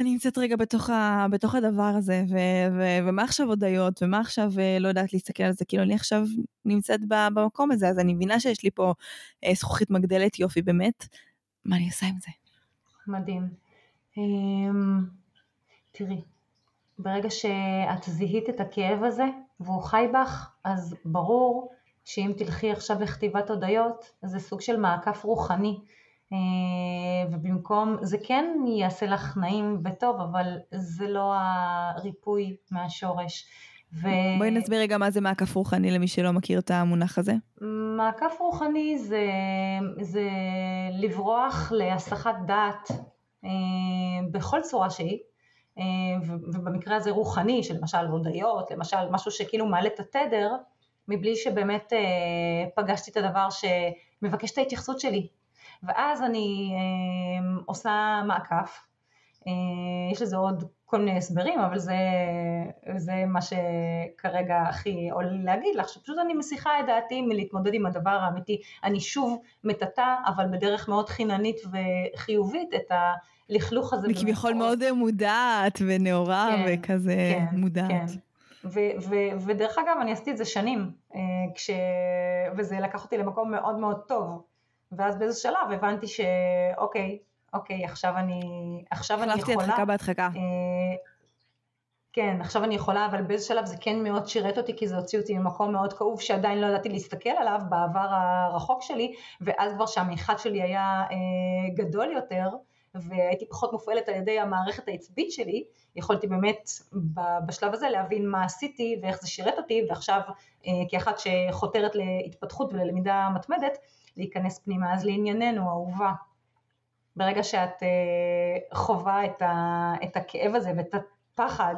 אני נמצאת רגע בתוך, ה, בתוך הדבר הזה, ו, ו, ומה עכשיו הודיות, ומה עכשיו אה, לא יודעת להסתכל על זה, כאילו אני עכשיו נמצאת במקום הזה, אז אני מבינה שיש לי פה אה, זכוכית מגדלת יופי באמת, מה אני עושה עם זה? מדהים. תראי, ברגע שאת זיהית את הכאב הזה, והוא חי בך, אז ברור שאם תלכי עכשיו לכתיבת הודיות, זה סוג של מעקף רוחני. אה, ובמקום, זה כן יעשה לך נעים וטוב, אבל זה לא הריפוי מהשורש. ו... בואי נסביר רגע מה זה מעקף רוחני למי שלא מכיר את המונח הזה. מעקף רוחני זה, זה לברוח להסחת דעת אה, בכל צורה שהיא, ובמקרה הזה רוחני, שלמשל הודיות, למשל משהו שכאילו מעלה את התדר, מבלי שבאמת פגשתי את הדבר שמבקש את ההתייחסות שלי, ואז אני אה, עושה מעקף, אה, יש לזה עוד כל מיני הסברים, אבל זה, זה מה שכרגע הכי עולה לי להגיד לך, שפשוט אני מסיחה את דעתי מלהתמודד עם הדבר האמיתי. אני שוב מטאטא, אבל בדרך מאוד חיננית וחיובית, את הלכלוך הזה. וכביכול מאוד מודעת ונאורה כן, וכזה כן, מודעת. כן. ו- ו- ודרך אגב, אני עשיתי את זה שנים, אה, כש... וזה לקח אותי למקום מאוד מאוד טוב. ואז באיזה שלב הבנתי שאוקיי, אוקיי, עכשיו אני, עכשיו אני יכולה... החלפתי הדחקה בהדחקה. אה, כן, עכשיו אני יכולה, אבל באיזה שלב זה כן מאוד שירת אותי, כי זה הוציא אותי ממקום מאוד כאוב, שעדיין לא ידעתי להסתכל עליו בעבר הרחוק שלי, ואז כבר שהמחד שלי היה אה, גדול יותר, והייתי פחות מופעלת על ידי המערכת העצבית שלי, יכולתי באמת בשלב הזה להבין מה עשיתי ואיך זה שירת אותי, ועכשיו אה, כאחת שחותרת להתפתחות וללמידה מתמדת, להיכנס פנימה. אז לענייננו, אהובה, ברגע שאת uh, חווה את, ה, את הכאב הזה ואת הפחד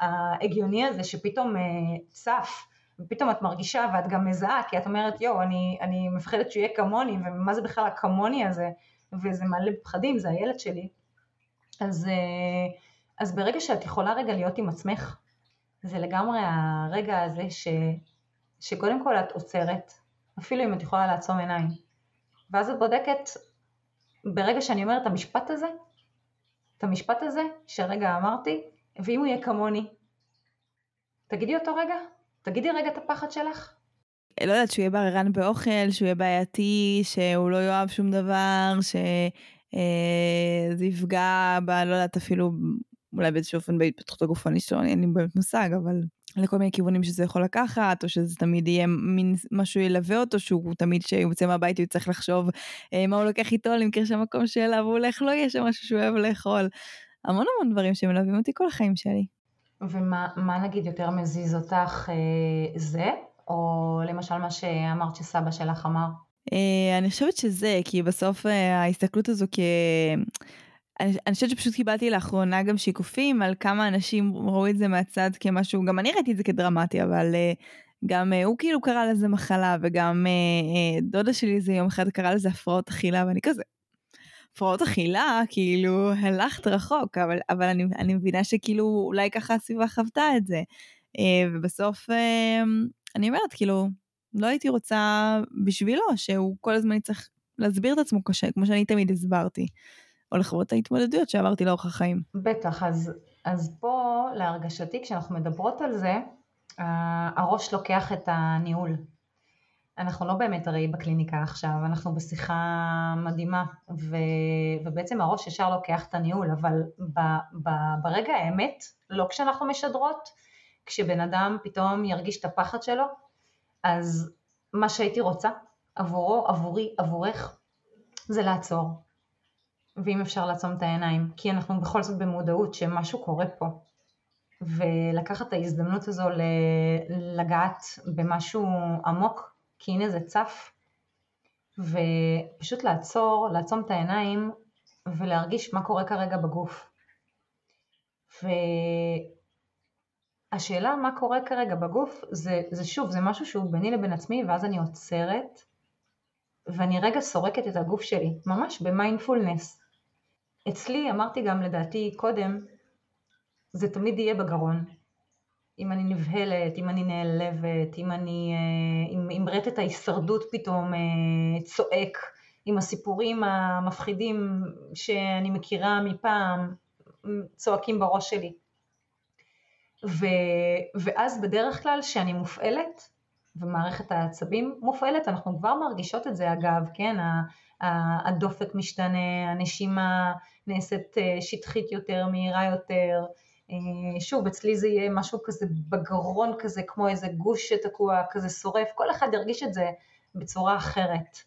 ההגיוני הזה שפתאום uh, צף, ופתאום את מרגישה ואת גם מזהה, כי את אומרת, יואו, אני, אני מפחדת שהוא יהיה כמוני, ומה זה בכלל הכמוני הזה, וזה מעלה פחדים, זה הילד שלי. אז, uh, אז ברגע שאת יכולה רגע להיות עם עצמך, זה לגמרי הרגע הזה ש, שקודם כל את עוצרת, אפילו אם את יכולה לעצום עיניים. ואז את בודקת, ברגע שאני אומרת את המשפט הזה, את המשפט הזה שהרגע אמרתי, ואם הוא יהיה כמוני, תגידי אותו רגע, תגידי רגע את הפחד שלך. לא יודעת, שהוא יהיה בררן באוכל, שהוא יהיה בעייתי, שהוא לא יאהב שום דבר, שזה אה, יפגע ב... לא יודעת, אפילו אולי באיזשהו אופן בהתפתחות הגופנית שלו, אין לי באמת מושג, אבל לכל מיני כיוונים שזה יכול לקחת, או שזה תמיד יהיה מין משהו ילווה אותו, שהוא תמיד כשהוא יוצא מהבית הוא צריך לחשוב אה, מה הוא לוקח איתו למקרה שהמקום שאליו הוא הולך לא יהיה שם משהו שהוא אוהב לאכול. המון המון דברים שמלווים אותי כל החיים שלי. ומה נגיד יותר מזיז אותך אה, זה, או למשל מה שאמרת שסבא שלך אמר? אה, אני חושבת שזה, כי בסוף אה, ההסתכלות הזו כ... אני, חושבת שפשוט קיבלתי לאחרונה גם שיקופים על כמה אנשים ראו את זה מהצד כמשהו, גם אני ראיתי את זה כדרמטי, אבל uh, גם uh, הוא כאילו קרא לזה מחלה, וגם uh, uh, דודה שלי איזה יום אחד קרא לזה הפרעות אכילה, ואני כזה, הפרעות אכילה, כאילו, הלכת רחוק, אבל, אבל אני, אני מבינה שכאילו אולי ככה הסביבה חוותה את זה. Uh, ובסוף uh, אני אומרת, כאילו, לא הייתי רוצה בשבילו שהוא כל הזמן יצטרך להסביר את עצמו קשה, כמו שאני תמיד הסברתי. או לחוות ההתמודדויות שעברתי לאורך החיים. בטח, אז, אז פה להרגשתי כשאנחנו מדברות על זה, הראש לוקח את הניהול. אנחנו לא באמת הרי בקליניקה עכשיו, אנחנו בשיחה מדהימה, ו, ובעצם הראש ישר לוקח את הניהול, אבל ב, ב, ברגע האמת, לא כשאנחנו משדרות, כשבן אדם פתאום ירגיש את הפחד שלו, אז מה שהייתי רוצה עבורו, עבורי, עבורך, זה לעצור. ואם אפשר לעצום את העיניים, כי אנחנו בכל זאת במודעות שמשהו קורה פה. ולקחת את ההזדמנות הזו לגעת במשהו עמוק, כי הנה זה צף, ופשוט לעצור, לעצום את העיניים ולהרגיש מה קורה כרגע בגוף. והשאלה מה קורה כרגע בגוף, זה, זה שוב, זה משהו שהוא ביני לבין עצמי, ואז אני עוצרת, ואני רגע סורקת את הגוף שלי, ממש במיינדפולנס. אצלי, אמרתי גם לדעתי קודם, זה תמיד יהיה בגרון. אם אני נבהלת, אם אני נעלבת, אם אני, אה, אם, אם רטט ההישרדות פתאום אה, צועק, עם הסיפורים המפחידים שאני מכירה מפעם צועקים בראש שלי. ו, ואז בדרך כלל כשאני מופעלת, ומערכת העצבים מופעלת, אנחנו כבר מרגישות את זה אגב, כן, הדופק משתנה, הנשימה נעשית אה, שטחית יותר, מהירה יותר, אה, שוב, אצלי זה יהיה משהו כזה בגרון כזה, כמו איזה גוש שתקוע, כזה שורף, כל אחד ירגיש את זה בצורה אחרת.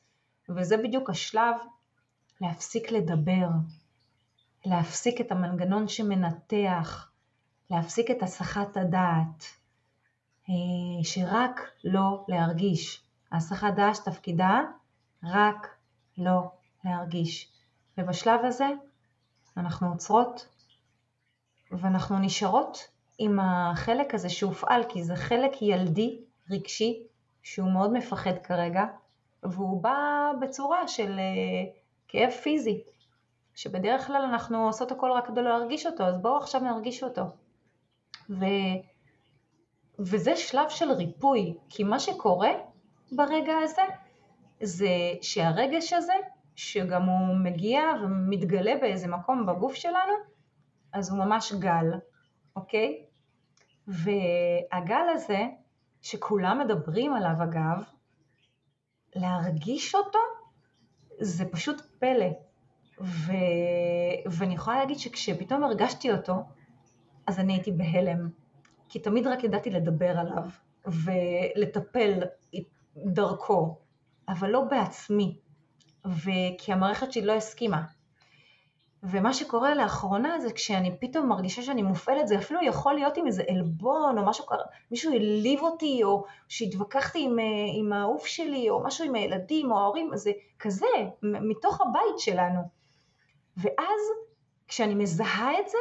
וזה בדיוק השלב להפסיק לדבר, להפסיק את המנגנון שמנתח, להפסיק את הסחת הדעת, שרק לא להרגיש. הסחת דעת תפקידה רק לא להרגיש. ובשלב הזה אנחנו עוצרות ואנחנו נשארות עם החלק הזה שהופעל, כי זה חלק ילדי, רגשי, שהוא מאוד מפחד כרגע, והוא בא בצורה של uh, כאב פיזי, שבדרך כלל אנחנו עושות הכל רק כדי להרגיש אותו, אז בואו עכשיו נרגיש אותו. ו... וזה שלב של ריפוי, כי מה שקורה ברגע הזה, זה שהרגש הזה, שגם הוא מגיע ומתגלה באיזה מקום בגוף שלנו, אז הוא ממש גל, אוקיי? והגל הזה, שכולם מדברים עליו אגב, להרגיש אותו זה פשוט פלא. ו... ואני יכולה להגיד שכשפתאום הרגשתי אותו, אז אני הייתי בהלם. כי תמיד רק ידעתי לדבר עליו ולטפל דרכו, אבל לא בעצמי, וכי המערכת שלי לא הסכימה. ומה שקורה לאחרונה זה כשאני פתאום מרגישה שאני מופעלת, זה אפילו יכול להיות עם איזה עלבון או משהו מישהו העליב אותי או שהתווכחתי עם, עם העוף שלי או משהו עם הילדים או ההורים, זה כזה, מתוך הבית שלנו. ואז כשאני מזהה את זה,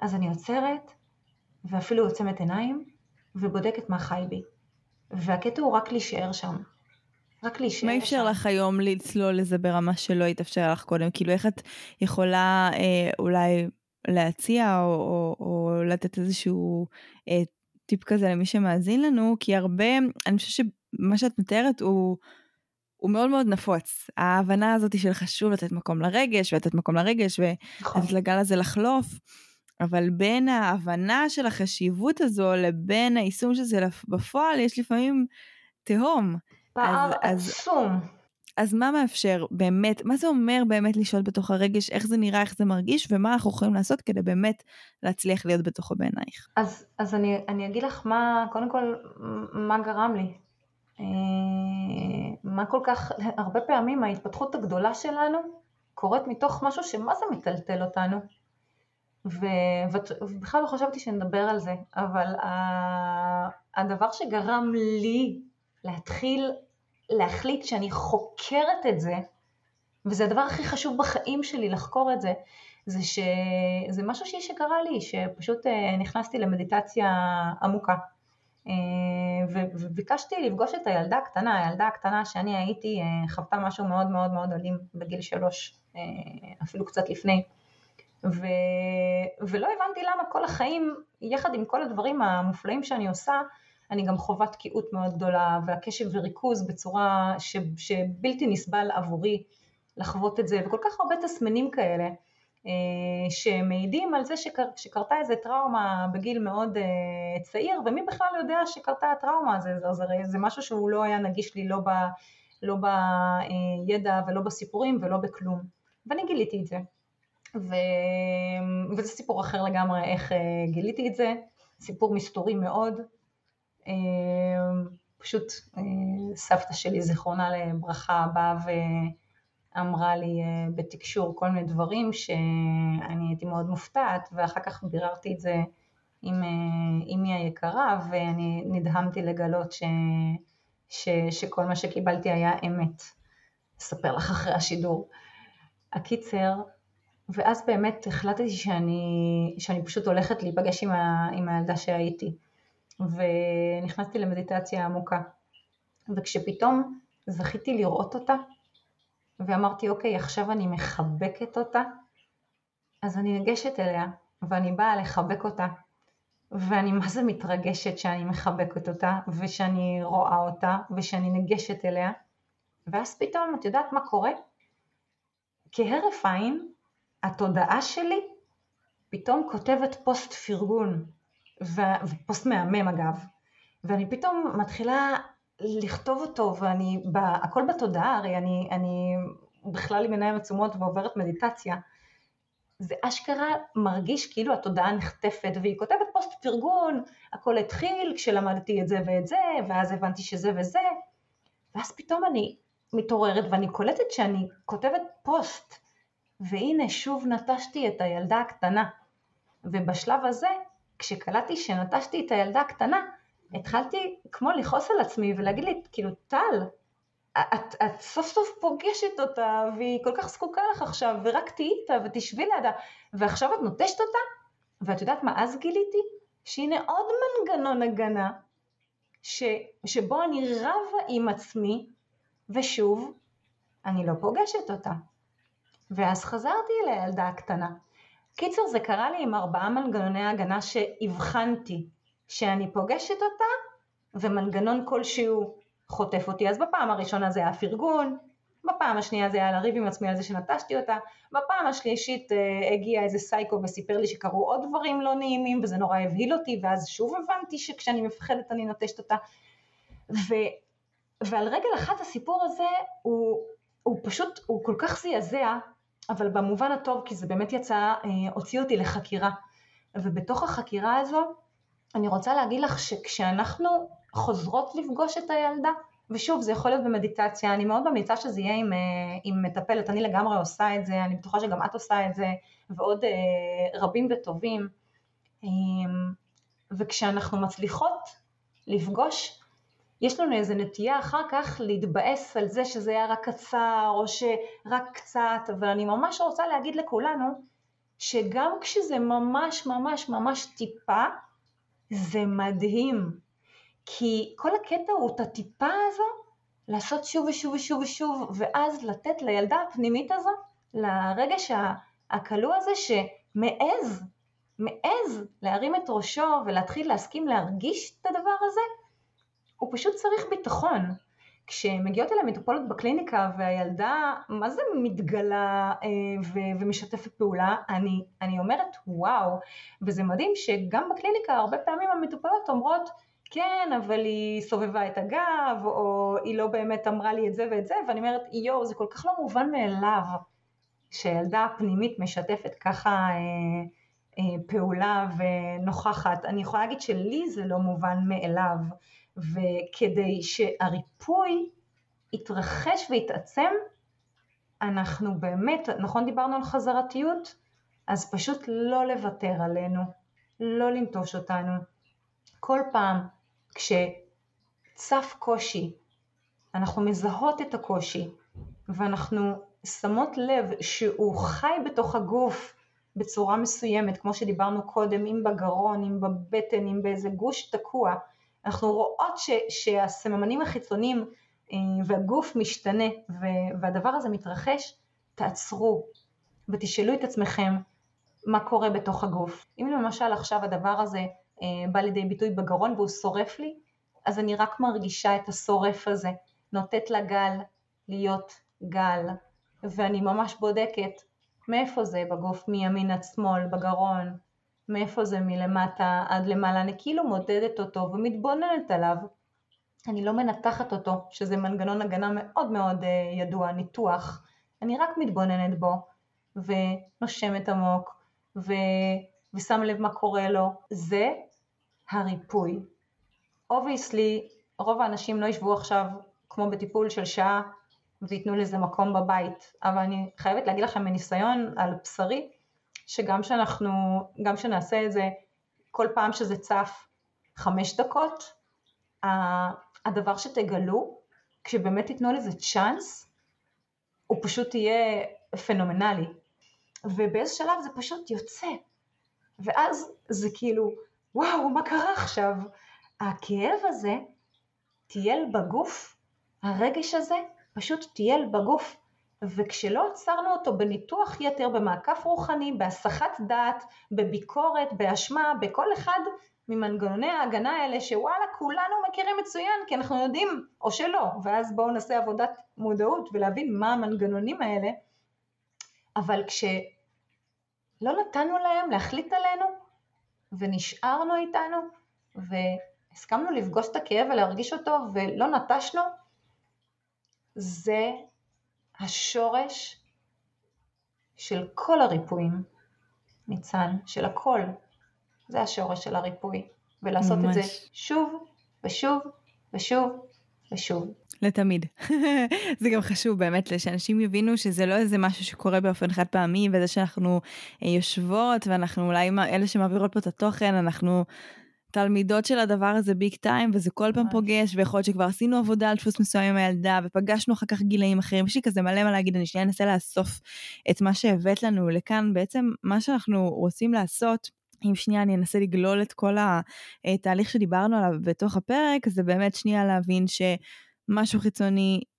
אז אני עוצרת ואפילו עוצמת עיניים ובודקת מה חי בי. והקטע הוא רק להישאר שם. רק להישאר. מה אפשר לך היום לצלול לזה ברמה שלא התאפשר לך קודם? כאילו איך את יכולה אה, אולי להציע או, או, או לתת איזשהו אה, טיפ כזה למי שמאזין לנו? כי הרבה, אני חושבת שמה שאת מתארת הוא... הוא מאוד מאוד נפוץ. ההבנה הזאת של חשוב לתת מקום לרגש, ולתת מקום לרגש, נכון. ולתת לגל הזה לחלוף. אבל בין ההבנה של החשיבות הזו לבין היישום של זה בפועל, יש לפעמים תהום. פער עצום. אז מה מאפשר באמת, מה זה אומר באמת לשהות בתוך הרגש, איך זה נראה, איך זה מרגיש, ומה אנחנו יכולים לעשות כדי באמת להצליח להיות בתוכו בעינייך? אז, אז אני, אני אגיד לך מה, קודם כל, מה גרם לי. אה, מה כל כך, הרבה פעמים ההתפתחות הגדולה שלנו קורית מתוך משהו שמה זה מטלטל אותנו. ובכלל לא חשבתי שנדבר על זה, אבל הדבר שגרם לי להתחיל להחליט שאני חוקרת את זה, וזה הדבר הכי חשוב בחיים שלי לחקור את זה, זה שזה משהו שקרה לי, שפשוט אה, נכנסתי למדיטציה עמוקה. אה, וביקשתי לפגוש את הילדה הקטנה, הילדה הקטנה שאני הייתי אה, חוותה משהו מאוד מאוד מאוד אלים בגיל שלוש, אפילו קצת לפני. ו... ולא הבנתי למה כל החיים, יחד עם כל הדברים המופלאים שאני עושה, אני גם חווה תקיעות מאוד גדולה, והקשב וריכוז בצורה ש... שבלתי נסבל עבורי לחוות את זה, וכל כך הרבה תסמינים כאלה. אה, שמעידים על זה שקר, שקרתה איזה טראומה בגיל מאוד uh, צעיר, ומי בכלל יודע שקרתה הטראומה הזו, זה, זה, זה משהו שהוא לא היה נגיש לי לא, ב, לא בידע ולא בסיפורים ולא בכלום, ואני גיליתי את זה. ו... וזה סיפור אחר לגמרי איך uh, גיליתי את זה, סיפור מסתורי מאוד. Uh, פשוט uh, סבתא שלי, זיכרונה לברכה, באה ו... אמרה לי אה, בתקשור כל מיני דברים שאני הייתי מאוד מופתעת, ואחר כך ביררתי את זה עם אמי אה, היקרה, ואני נדהמתי לגלות ש, ש, שכל מה שקיבלתי היה אמת. אספר לך אחרי השידור. הקיצר, ואז באמת החלטתי שאני, שאני פשוט הולכת להיפגש עם, ה, עם הילדה שהייתי, ונכנסתי למדיטציה עמוקה. וכשפתאום זכיתי לראות אותה, ואמרתי, אוקיי, עכשיו אני מחבקת אותה, אז אני ניגשת אליה, ואני באה לחבק אותה, ואני מה זה מתרגשת שאני מחבקת אותה, ושאני רואה אותה, ושאני ניגשת אליה, ואז פתאום, את יודעת מה קורה? כהרף עין, התודעה שלי פתאום כותבת פוסט פרגון, ופוסט מהמם אגב, ואני פתאום מתחילה לכתוב אותו, ואני, ב, הכל בתודעה, הרי אני, אני בכלל עם עיניים עצומות ועוברת מדיטציה, זה אשכרה מרגיש כאילו התודעה נחטפת, והיא כותבת פוסט פרגון, הכל התחיל כשלמדתי את זה ואת זה, ואז הבנתי שזה וזה, ואז פתאום אני מתעוררת ואני קולטת שאני כותבת פוסט, והנה שוב נטשתי את הילדה הקטנה. ובשלב הזה, כשקלטתי שנטשתי את הילדה הקטנה, התחלתי כמו לכעוס על עצמי ולהגיד לי, כאילו, טל, את, את סוף סוף פוגשת אותה והיא כל כך זקוקה לך עכשיו ורק תהיי איתה ותשבי לידה ועכשיו את נוטשת אותה ואת יודעת מה אז גיליתי? שהנה עוד מנגנון הגנה ש, שבו אני רבה עם עצמי ושוב אני לא פוגשת אותה ואז חזרתי לילדה הקטנה. קיצר זה קרה לי עם ארבעה מנגנוני הגנה שהבחנתי שאני פוגשת אותה ומנגנון כלשהו חוטף אותי. אז בפעם הראשונה זה היה פרגון, בפעם השנייה זה היה לריב עם עצמי על זה שנטשתי אותה, בפעם השלישית אה, הגיע איזה סייקו וסיפר לי שקרו עוד דברים לא נעימים וזה נורא הבהיל אותי ואז שוב הבנתי שכשאני מפחדת אני נוטשת אותה. ו, ועל רגל אחת הסיפור הזה הוא, הוא פשוט, הוא כל כך זעזע, אבל במובן הטוב כי זה באמת יצא, אה, הוציא אותי לחקירה. ובתוך החקירה הזו אני רוצה להגיד לך שכשאנחנו חוזרות לפגוש את הילדה, ושוב, זה יכול להיות במדיטציה, אני מאוד ממליצה שזה יהיה עם, אה, עם מטפלת, אני לגמרי עושה את זה, אני בטוחה שגם את עושה את זה, ועוד אה, רבים וטובים. וכשאנחנו מצליחות לפגוש, יש לנו איזו נטייה אחר כך להתבאס על זה שזה היה רק קצר, או שרק קצת, אבל אני ממש רוצה להגיד לכולנו, שגם כשזה ממש ממש ממש טיפה, זה מדהים, כי כל הקטע הוא את הטיפה הזו לעשות שוב ושוב ושוב ושוב, ואז לתת לילדה הפנימית הזו, לרגש הכלוא הזה שמעז, מעז להרים את ראשו ולהתחיל להסכים להרגיש את הדבר הזה, הוא פשוט צריך ביטחון. כשמגיעות אליי מטופלות בקליניקה והילדה, מה זה מתגלה אה, ו- ומשתפת פעולה, אני, אני אומרת וואו, וזה מדהים שגם בקליניקה הרבה פעמים המטופלות אומרות, כן, אבל היא סובבה את הגב, או היא לא באמת אמרה לי את זה ואת זה, ואני אומרת, יואו, זה כל כך לא מובן מאליו שילדה פנימית משתפת ככה אה, אה, פעולה ונוכחת. אני יכולה להגיד שלי זה לא מובן מאליו. וכדי שהריפוי יתרחש ויתעצם, אנחנו באמת, נכון דיברנו על חזרתיות? אז פשוט לא לוותר עלינו, לא לנטוש אותנו. כל פעם כשצף קושי אנחנו מזהות את הקושי ואנחנו שמות לב שהוא חי בתוך הגוף בצורה מסוימת, כמו שדיברנו קודם, אם בגרון, אם בבטן, אם באיזה גוש תקוע, אנחנו רואות ש, שהסממנים החיצוניים אה, והגוף משתנה והדבר הזה מתרחש, תעצרו ותשאלו את עצמכם מה קורה בתוך הגוף. אם למשל עכשיו הדבר הזה אה, בא לידי ביטוי בגרון והוא שורף לי, אז אני רק מרגישה את השורף הזה, נותנת לגל להיות גל, ואני ממש בודקת מאיפה זה בגוף, מימין עד שמאל, בגרון, מאיפה זה מלמטה עד למעלה, אני כאילו מודדת אותו ומתבוננת עליו. אני לא מנתחת אותו, שזה מנגנון הגנה מאוד מאוד אה, ידוע, ניתוח. אני רק מתבוננת בו ונושמת עמוק ו... ושם לב מה קורה לו. זה הריפוי. obviously, רוב האנשים לא ישבו עכשיו כמו בטיפול של שעה וייתנו לזה מקום בבית, אבל אני חייבת להגיד לכם מניסיון על בשרי, שגם שאנחנו, גם שנעשה את זה כל פעם שזה צף חמש דקות, הדבר שתגלו, כשבאמת תיתנו לזה צ'אנס, הוא פשוט יהיה פנומנלי. ובאיזה שלב זה פשוט יוצא. ואז זה כאילו, וואו, מה קרה עכשיו? הכאב הזה טייל בגוף, הרגש הזה פשוט טייל בגוף, וכשלא עצרנו אותו בניתוח יתר, במעקף רוחני, בהסחת דעת, בביקורת, באשמה, בכל אחד ממנגנוני ההגנה האלה שוואלה כולנו מכירים מצוין כי אנחנו יודעים או שלא ואז בואו נעשה עבודת מודעות ולהבין מה המנגנונים האלה. אבל כשלא נתנו להם להחליט עלינו ונשארנו איתנו והסכמנו לפגוש את הכאב ולהרגיש אותו ולא נטשנו זה השורש של כל הריפויים, ניצן, של הכל. זה השורש של הריפוי. ולעשות ממש. את זה שוב ושוב ושוב ושוב. לתמיד. <laughs> זה גם חשוב באמת שאנשים יבינו שזה לא איזה משהו שקורה באופן חד פעמי וזה שאנחנו אה, יושבות ואנחנו אולי אלה שמעבירות פה את התוכן אנחנו תלמידות של הדבר הזה ביג טיים, וזה כל פעם פוגש, ויכול להיות שכבר עשינו עבודה על דפוס מסוים עם הילדה, ופגשנו אחר כך גילאים אחרים. יש לי כזה מלא מה להגיד, אני שנייה אנסה לאסוף את מה שהבאת לנו לכאן. בעצם מה שאנחנו רוצים לעשות, אם שנייה אני אנסה לגלול את כל התהליך שדיברנו עליו בתוך הפרק, זה באמת שנייה להבין שמשהו חיצוני אה,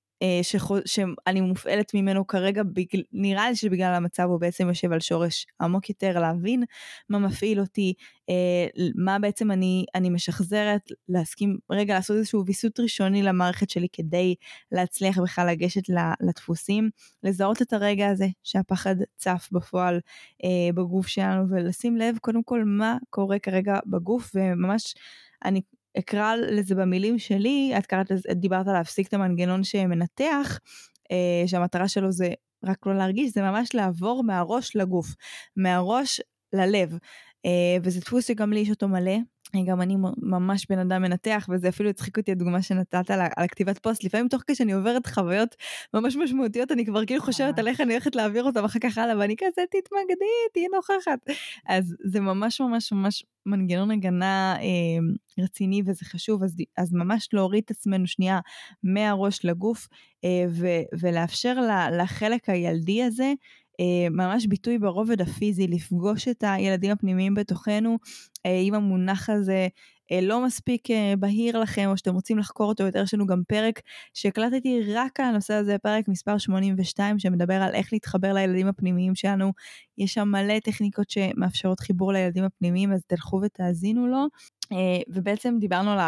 שחו, שאני מופעלת ממנו כרגע, בגל, נראה לי שבגלל המצב הוא בעצם יושב על שורש עמוק יותר, להבין מה מפעיל אותי, אה, מה בעצם אני, אני משחזרת, להסכים רגע לעשות איזשהו ויסות ראשוני למערכת שלי כדי להצליח בכלל לגשת לדפוסים, לזהות את הרגע הזה שהפחד צף בפועל אה, בגוף שלנו ולשים לב קודם כל מה קורה כרגע בגוף וממש אני אקרא לזה במילים שלי, את קראת לזה, דיברת על להפסיק את המנגנון שמנתח, אה, שהמטרה שלו זה רק לא להרגיש, זה ממש לעבור מהראש לגוף, מהראש ללב. אה, וזה דפוס שגם לי יש אותו מלא, גם אני ממש בן אדם מנתח, וזה אפילו הצחיק אותי הדוגמה שנתת על, על הכתיבת פוסט. לפעמים תוך כדי שאני עוברת חוויות ממש משמעותיות, אני כבר כאילו חושבת על איך אני הולכת להעביר אותם אחר כך הלאה, ואני כזה תתמקדי, תהיי נוכחת. אז זה ממש ממש ממש מנגנון הגנה אה, רציני וזה חשוב, אז, אז ממש להוריד את עצמנו שנייה מהראש לגוף, אה, ו, ולאפשר לחלק הילדי הזה, אה, ממש ביטוי ברובד הפיזי, לפגוש את הילדים הפנימיים בתוכנו, אה, אם המונח הזה אה, לא מספיק בהיר לכם, או שאתם רוצים לחקור אותו יותר, יש לנו גם פרק שהקלטתי רק על הנושא הזה, פרק מספר 82, שמדבר על איך להתחבר לילדים הפנימיים שלנו. יש שם מלא טכניקות שמאפשרות חיבור לילדים הפנימיים, אז תלכו ותאזינו לו. אה, ובעצם דיברנו על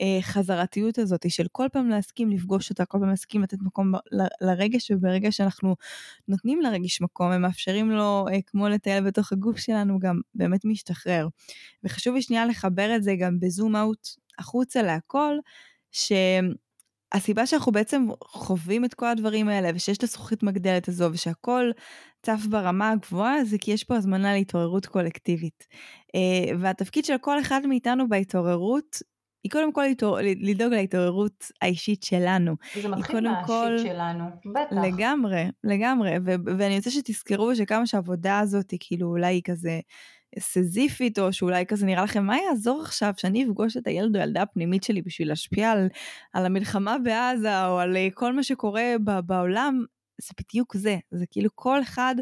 החזרתיות הזאת של כל פעם להסכים לפגוש אותה, כל פעם להסכים לתת מקום לרגש, וברגע שאנחנו נותנים לרגש מקום, הם מאפשרים לו, אה, כמו לטייל בתוך הגוף שלנו, גם באמת משתחרר. וחשוב לי שנייה לחבר את זה גם בזום אאוט החוצה להכל, ש... הסיבה שאנחנו בעצם חווים את כל הדברים האלה ושיש את הזכוכית מגדלת הזו ושהכול צף ברמה הגבוהה זה כי יש פה הזמנה להתעוררות קולקטיבית. אה, והתפקיד של כל אחד מאיתנו בהתעוררות היא קודם כל לדאוג להתעוררות האישית שלנו. זה מתחיל מהאישית כל... שלנו, בטח. לגמרי, לגמרי, ו- ואני רוצה שתזכרו שכמה שהעבודה הזאת היא כאילו אולי היא כזה סזיפית, או שאולי כזה נראה לכם, מה יעזור עכשיו שאני אפגוש את הילד או הילדה הפנימית שלי בשביל להשפיע על, על המלחמה בעזה, או על אה, כל מה שקורה ב, בעולם, זה בדיוק זה, זה כאילו כל אחד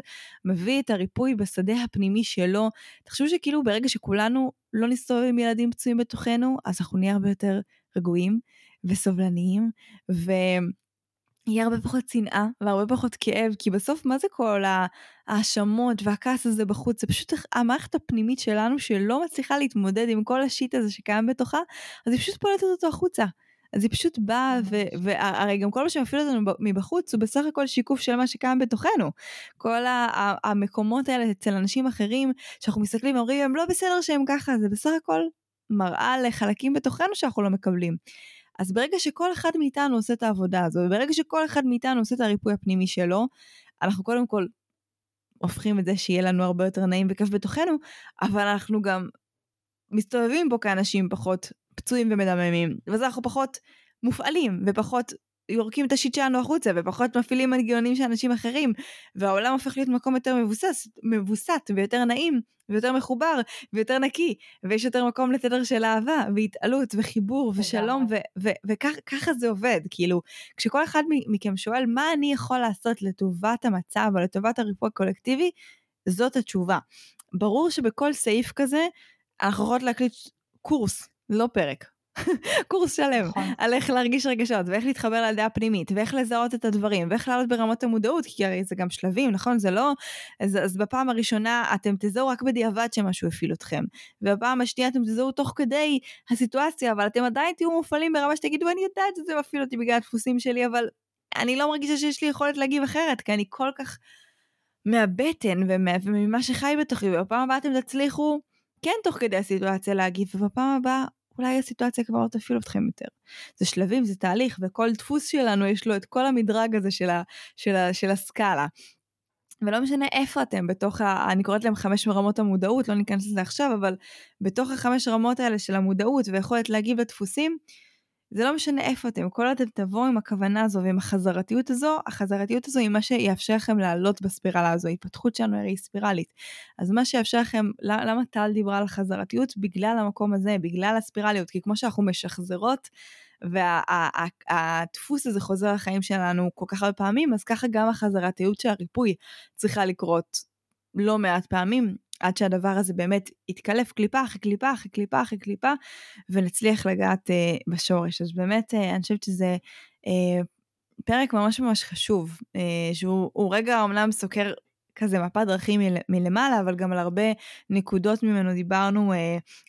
מביא את הריפוי בשדה הפנימי שלו. תחשבו שכאילו ברגע שכולנו לא נסתובב עם ילדים פצועים בתוכנו, אז אנחנו נהיה הרבה יותר רגועים וסובלניים, ו... יהיה הרבה פחות שנאה והרבה פחות כאב, כי בסוף מה זה כל ההאשמות והכעס הזה בחוץ? זה פשוט המערכת הפנימית שלנו שלא מצליחה להתמודד עם כל השיט הזה שקיים בתוכה, אז היא פשוט פולטת אותו החוצה. אז היא פשוט באה, והרי גם כל מה שמפעיל אותנו מבחוץ הוא בסך הכל שיקוף של מה שקיים בתוכנו. כל המקומות האלה אצל אנשים אחרים, שאנחנו מסתכלים ואומרים, הם לא בסדר שהם ככה, זה בסך הכל מראה לחלקים בתוכנו שאנחנו לא מקבלים. אז ברגע שכל אחד מאיתנו עושה את העבודה הזו, וברגע שכל אחד מאיתנו עושה את הריפוי הפנימי שלו, אנחנו קודם כל הופכים את זה שיהיה לנו הרבה יותר נעים וכיף בתוכנו, אבל אנחנו גם מסתובבים בו כאנשים פחות פצועים ומדממים, ואז אנחנו פחות מופעלים ופחות יורקים את השיט שלנו החוצה ופחות מפעילים מנגנונים של אנשים אחרים והעולם הופך להיות מקום יותר מבוסס, מבוסת ויותר נעים ויותר מחובר ויותר נקי ויש יותר מקום לתדר של אהבה והתעלות וחיבור ושלום וככה זה עובד. כאילו כשכל אחד מכם שואל מה אני יכול לעשות לטובת המצב או לטובת הריפוי הקולקטיבי? זאת התשובה. ברור שבכל סעיף כזה אנחנו יכולות להקליט קורס לא פרק קורס שלם. נכון. על איך להרגיש רגשות ואיך להתחבר לדעה פנימית ואיך לזהות את הדברים ואיך לעלות ברמות המודעות כי הרי זה גם שלבים נכון? זה לא אז, אז בפעם הראשונה אתם תזהו רק בדיעבד שמשהו הפעיל אתכם. ובפעם השנייה אתם תזהו תוך כדי הסיטואציה אבל אתם עדיין תהיו מופעלים ברמה שתגידו אני יודעת שזה מפעיל אותי בגלל הדפוסים שלי אבל אני לא מרגישה שיש לי יכולת להגיב אחרת כי אני כל כך מהבטן וממה שחי בתוכי ובפעם הבאה אתם תצליחו כן תוך כדי הסיטואציה להגיב ובפעם הבאה אולי הסיטואציה כבר לא תפעיל אתכם יותר. זה שלבים, זה תהליך, וכל דפוס שלנו יש לו את כל המדרג הזה של, ה, של, ה, של הסקאלה. ולא משנה איפה אתם בתוך ה... אני קוראת להם חמש רמות המודעות, לא ניכנס לזה עכשיו, אבל בתוך החמש רמות האלה של המודעות ויכולת להגיב לדפוסים, זה לא משנה איפה אתם, כל עוד אתם תבואו עם הכוונה הזו ועם החזרתיות הזו, החזרתיות הזו היא מה שיאפשר לכם לעלות בספירלה הזו, ההתפתחות שלנו הרי היא ספירלית. אז מה שיאפשר לכם, למה טל דיברה על חזרתיות? בגלל המקום הזה, בגלל הספירליות, כי כמו שאנחנו משחזרות, והדפוס וה, הזה חוזר לחיים שלנו כל כך הרבה פעמים, אז ככה גם החזרתיות של הריפוי צריכה לקרות לא מעט פעמים, עד שהדבר הזה באמת יתקלף קליפה אחרי קליפה אחרי קליפה אחרי קליפה, ונצליח לגעת uh, בשורש. אז באמת, uh, אני חושבת שזה uh, פרק ממש ממש חשוב, uh, שהוא רגע אומנם סוקר כזה מפת דרכים מל, מלמעלה, אבל גם על הרבה נקודות ממנו דיברנו uh,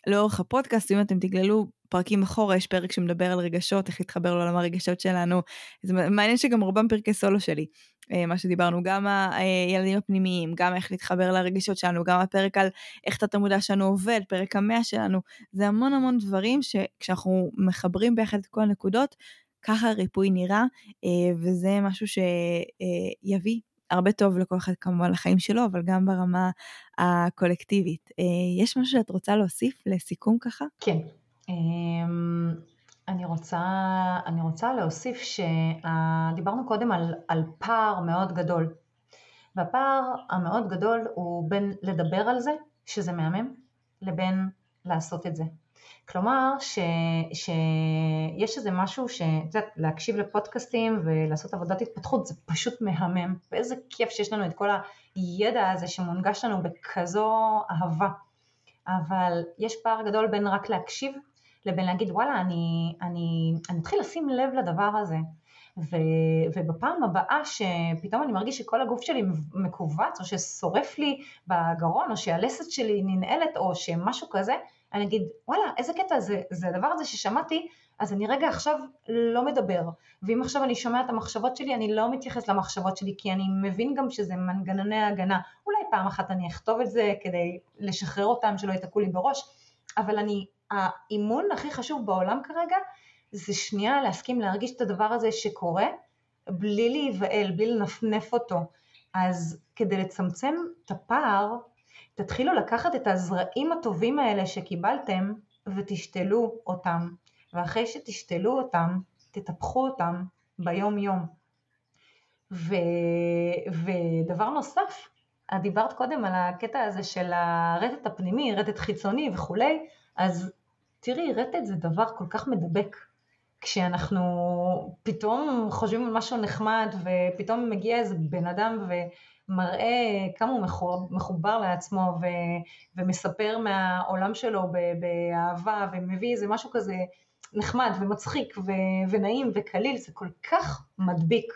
לאורך הפודקאסט, אם אתם תגללו פרקים אחורה, יש פרק שמדבר על רגשות, איך להתחבר לעולם הרגשות שלנו. זה מעניין שגם רובם פרקי סולו שלי. אה, מה שדיברנו, גם הילדים הפנימיים, גם איך להתחבר לרגישות שלנו, גם הפרק על איך תת המודע שלנו עובד, פרק המאה שלנו, זה המון המון דברים שכשאנחנו מחברים ביחד את כל הנקודות, ככה הריפוי נראה, אה, וזה משהו שיביא הרבה טוב לכל אחד כמובן לחיים שלו, אבל גם ברמה הקולקטיבית. אה, יש משהו שאת רוצה להוסיף לסיכום ככה? כן. אמ, אני רוצה, אני רוצה להוסיף שדיברנו קודם על, על פער מאוד גדול, והפער המאוד גדול הוא בין לדבר על זה, שזה מהמם, לבין לעשות את זה. כלומר, ש, שיש איזה משהו ש... יודעת, להקשיב לפודקאסטים ולעשות עבודת התפתחות זה פשוט מהמם, ואיזה כיף שיש לנו את כל הידע הזה שמונגש לנו בכזו אהבה. אבל יש פער גדול בין רק להקשיב לבין להגיד וואלה אני, אני, אני אתחיל לשים לב לדבר הזה. ו, ובפעם הבאה שפתאום אני מרגיש שכל הגוף שלי מכווץ או ששורף לי בגרון או שהלסת שלי ננעלת או שמשהו כזה אני אגיד וואלה איזה קטע זה, זה הדבר הזה ששמעתי אז אני רגע עכשיו לא מדבר. ואם עכשיו אני שומע את המחשבות שלי אני לא מתייחס למחשבות שלי כי אני מבין גם שזה מנגנוני הגנה אולי פעם אחת אני אכתוב את זה כדי לשחרר אותם שלא יתקעו לי בראש אבל אני האימון הכי חשוב בעולם כרגע זה שנייה להסכים להרגיש את הדבר הזה שקורה בלי להיבהל, בלי לנפנף אותו. אז כדי לצמצם את הפער, תתחילו לקחת את הזרעים הטובים האלה שקיבלתם ותשתלו אותם. ואחרי שתשתלו אותם, תטפחו אותם ביום יום. ו... ודבר נוסף, את דיברת קודם על הקטע הזה של הרטט הפנימי, רטט חיצוני וכולי, אז תראי, רטט זה דבר כל כך מדבק. כשאנחנו פתאום חושבים על משהו נחמד ופתאום מגיע איזה בן אדם ומראה כמה הוא מחובר לעצמו ו, ומספר מהעולם שלו באהבה ומביא איזה משהו כזה נחמד ומצחיק ו, ונעים וקליל, זה כל כך מדביק.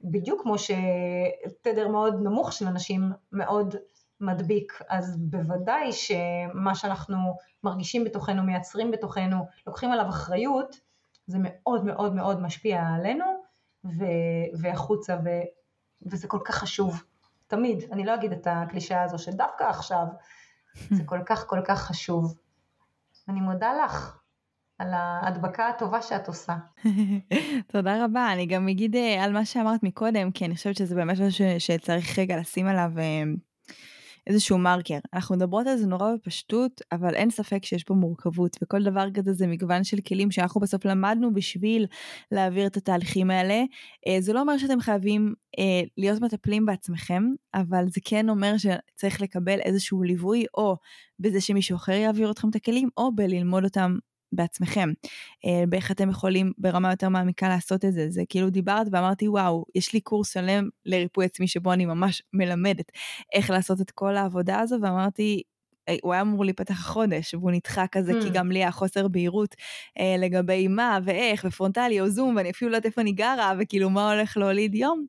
בדיוק כמו שתדר מאוד נמוך של אנשים מאוד מדביק, אז בוודאי שמה שאנחנו מרגישים בתוכנו, מייצרים בתוכנו, לוקחים עליו אחריות, זה מאוד מאוד מאוד משפיע עלינו ו- והחוצה, ו- וזה כל כך חשוב, תמיד, אני לא אגיד את הקלישאה הזו שדווקא עכשיו, זה כל כך כל כך חשוב. אני מודה לך על ההדבקה הטובה שאת עושה. <laughs> תודה רבה, אני גם אגיד אה, על מה שאמרת מקודם, כי אני חושבת שזה באמת משהו שצריך רגע לשים עליו אה, איזשהו מרקר. אנחנו מדברות על זה נורא בפשטות, אבל אין ספק שיש פה מורכבות, וכל דבר כזה זה מגוון של כלים שאנחנו בסוף למדנו בשביל להעביר את התהליכים האלה. אה, זה לא אומר שאתם חייבים להיות מטפלים בעצמכם, אבל זה כן אומר שצריך לקבל איזשהו ליווי, או בזה שמישהו אחר יעביר אתכם את הכלים, או בללמוד אותם בעצמכם, אה, באיך אתם יכולים ברמה יותר מעמיקה לעשות את זה. זה כאילו דיברת ואמרתי וואו, יש לי קורס שלם לריפוי עצמי שבו אני ממש מלמדת איך לעשות את כל העבודה הזו, ואמרתי אה, הוא היה אמור להיפתח החודש והוא נדחה כזה mm. כי גם לי היה חוסר בהירות אה, לגבי מה ואיך ופרונטלי או זום ואני אפילו לא יודעת איפה אני גרה וכאילו מה הולך להוליד יום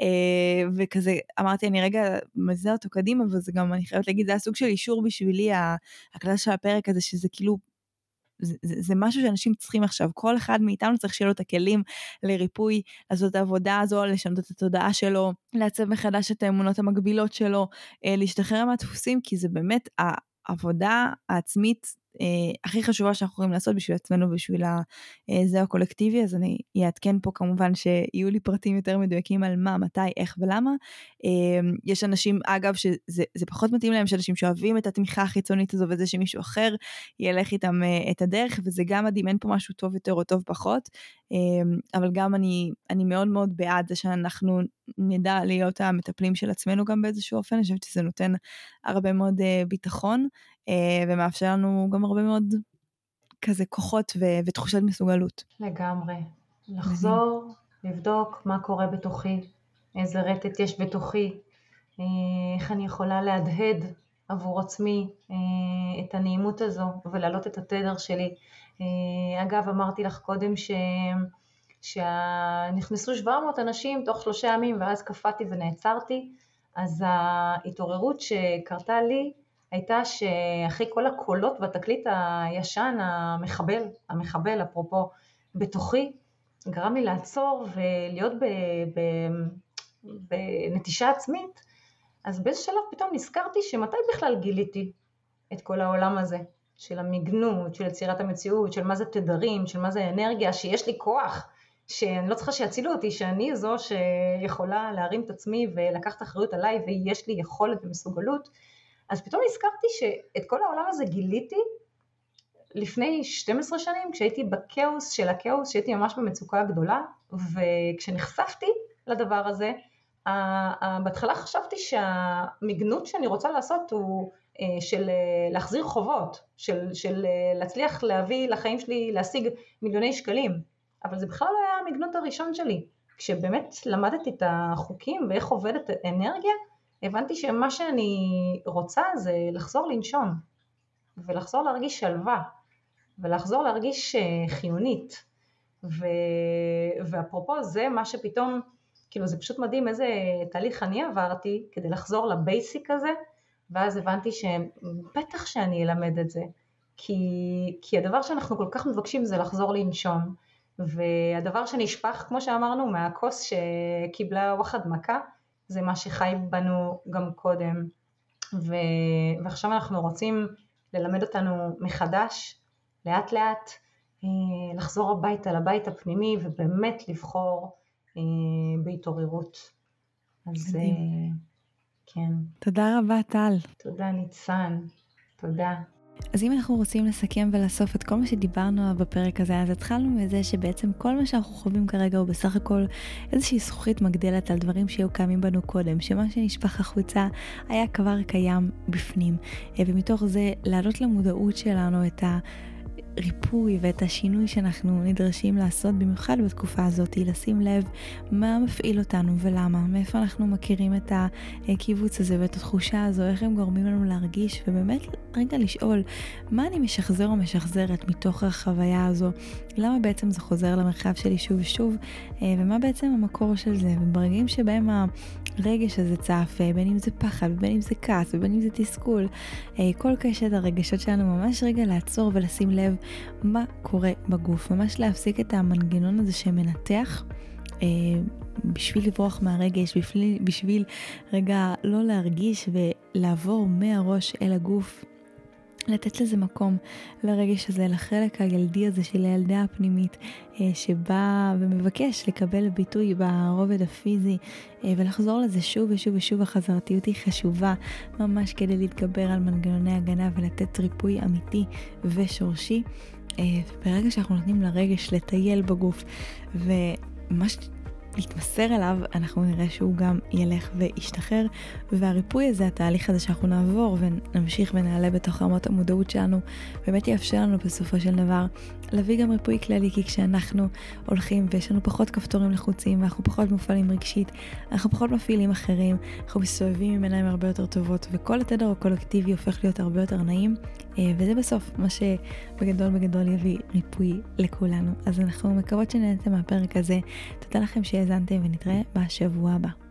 אה, וכזה אמרתי אני רגע מזהה אותו קדימה וזה גם אני חייבת להגיד זה היה סוג של אישור בשבילי הכלל של הפרק הזה שזה כאילו זה, זה, משהו שאנשים צריכים עכשיו, כל אחד מאיתנו צריך שיהיה לו את הכלים לריפוי, לעשות את העבודה הזו, לשנות את התודעה שלו, לעצב מחדש את האמונות המקבילות שלו, אה, להשתחרר מהדפוסים, כי זה באמת העבודה העצמית הכי חשובה שאנחנו יכולים לעשות בשביל עצמנו ובשביל זה הקולקטיבי, אז אני אעדכן פה כמובן שיהיו לי פרטים יותר מדויקים על מה, מתי, איך ולמה. אה, יש אנשים, אגב, שזה פחות מתאים להם, שאנשים שאוהבים את התמיכה החיצונית הזו וזה שמישהו אחר ילך איתם אה, את הדרך, וזה גם מדהים, אין פה משהו טוב יותר או טוב פחות, אה, אבל גם אני, אני מאוד מאוד בעד זה שאנחנו נדע להיות המטפלים של עצמנו גם באיזשהו אופן, אני חושבת שזה נותן הרבה מאוד אה, ביטחון. אה, ומאפשר לנו גם הרבה מאוד כזה כוחות ו- ותחושת מסוגלות. לגמרי. לחזור, לבדוק מה קורה בתוכי, איזה רטט יש בתוכי, אה, איך אני יכולה להדהד עבור עצמי אה, את הנעימות הזו ולהעלות את התדר שלי. אגב, אמרתי לך קודם ש... שנכנסו 700 אנשים תוך שלושה ימים ואז קפאתי ונעצרתי, אז ההתעוררות שקרתה לי הייתה שאחרי כל הקולות והתקליט הישן, המחבל, המחבל אפרופו, בתוכי, גרם לי לעצור ולהיות ב, ב, בנטישה עצמית, אז באיזה שלב פתאום נזכרתי שמתי בכלל גיליתי את כל העולם הזה, של המגנות, של יצירת המציאות, של מה זה תדרים, של מה זה אנרגיה, שיש לי כוח, שאני לא צריכה שיצילו אותי, שאני זו שיכולה להרים את עצמי ולקחת אחריות עליי ויש לי יכולת ומסוגלות, אז פתאום נזכרתי שאת כל העולם הזה גיליתי לפני 12 שנים, כשהייתי בכאוס של הכאוס, שהייתי ממש במצוקה גדולה, וכשנחשפתי לדבר הזה, בהתחלה חשבתי שהמגנות שאני רוצה לעשות הוא אה, של אה, להחזיר חובות, של, של אה, להצליח להביא לחיים שלי, להשיג מיליוני שקלים, אבל זה בכלל לא היה המגנות הראשון שלי. כשבאמת למדתי את החוקים ואיך עובדת אנרגיה, הבנתי שמה שאני רוצה זה לחזור לנשום, ולחזור להרגיש שלווה, ולחזור להרגיש אה, חיונית. ו... ואפרופו זה מה שפתאום, כאילו זה פשוט מדהים איזה תהליך אני עברתי כדי לחזור לבייסיק הזה, ואז הבנתי שבטח שאני אלמד את זה, כי, כי הדבר שאנחנו כל כך מבקשים זה לחזור לנשום, והדבר שנשפך, כמו שאמרנו, מהכוס שקיבלה וואחד מכה, זה מה שחי בנו גם קודם, ו... ועכשיו אנחנו רוצים ללמד אותנו מחדש, לאט לאט, אה, לחזור הביתה, לבית הפנימי, ובאמת לבחור אה, בהתעוררות. אז אה, כן. תודה רבה, טל. תודה, ניצן. תודה. אז אם אנחנו רוצים לסכם ולאסוף את כל מה שדיברנו עליו בפרק הזה, אז התחלנו מזה שבעצם כל מה שאנחנו חווים כרגע הוא בסך הכל איזושהי זכוכית מגדלת על דברים שהיו קיימים בנו קודם, שמה שנשפך החוצה היה כבר קיים בפנים. אה, ומתוך זה להעלות למודעות שלנו את ה... הריפוי ואת השינוי שאנחנו נדרשים לעשות, במיוחד בתקופה הזאת, לשים לב מה מפעיל אותנו ולמה, מאיפה אנחנו מכירים את הקיבוץ הזה ואת התחושה הזו, איך הם גורמים לנו להרגיש, ובאמת רגע לשאול, מה אני משחזר או משחזרת מתוך החוויה הזו, למה בעצם זה חוזר למרחב שלי שוב ושוב, אה, ומה בעצם המקור של זה, וברגעים שבהם הרגש הזה צף, אה, בין אם זה פחד, בין אם זה כעס, ובין אם זה תסכול, אה, כל קשת הרגשות שלנו ממש רגע לעצור ולשים לב מה קורה בגוף, ממש להפסיק את המנגנון הזה שמנתח. אה, בשביל לברוח מהרגש, בשביל, בשביל רגע לא להרגיש ולעבור מהראש אל הגוף, לתת לזה מקום, לרגש הזה, לחלק הילדי הזה של הילדה הפנימית, אה, שבא ומבקש לקבל ביטוי ברובד הפיזי, אה, ולחזור לזה שוב ושוב ושוב, החזרתיות היא חשובה, ממש כדי להתגבר על מנגנוני הגנה ולתת ריפוי אמיתי ושורשי. אה, ברגע שאנחנו נותנים לרגש לטייל בגוף, וממש להתמסר אליו, אנחנו נראה שהוא גם ילך וישתחרר, והריפוי הזה, התהליך הזה שאנחנו נעבור ונמשיך ונעלה בתוך רמות המודעות שלנו, באמת יאפשר לנו בסופו של דבר להביא גם ריפוי כללי, כי כשאנחנו הולכים ויש לנו פחות כפתורים לחוצים ואנחנו פחות מופעלים רגשית, אנחנו פחות מפעילים אחרים, אנחנו מסתובבים עם עיניים הרבה יותר טובות, וכל התדר הקולקטיבי הופך להיות הרבה יותר נעים, אה, וזה בסוף מה שבגדול בגדול יביא ריפוי לכולנו. אז אנחנו מקוות שנהנתם מהפרק הזה. תודה לכם שהאזנתם ונתראה בשבוע הבא.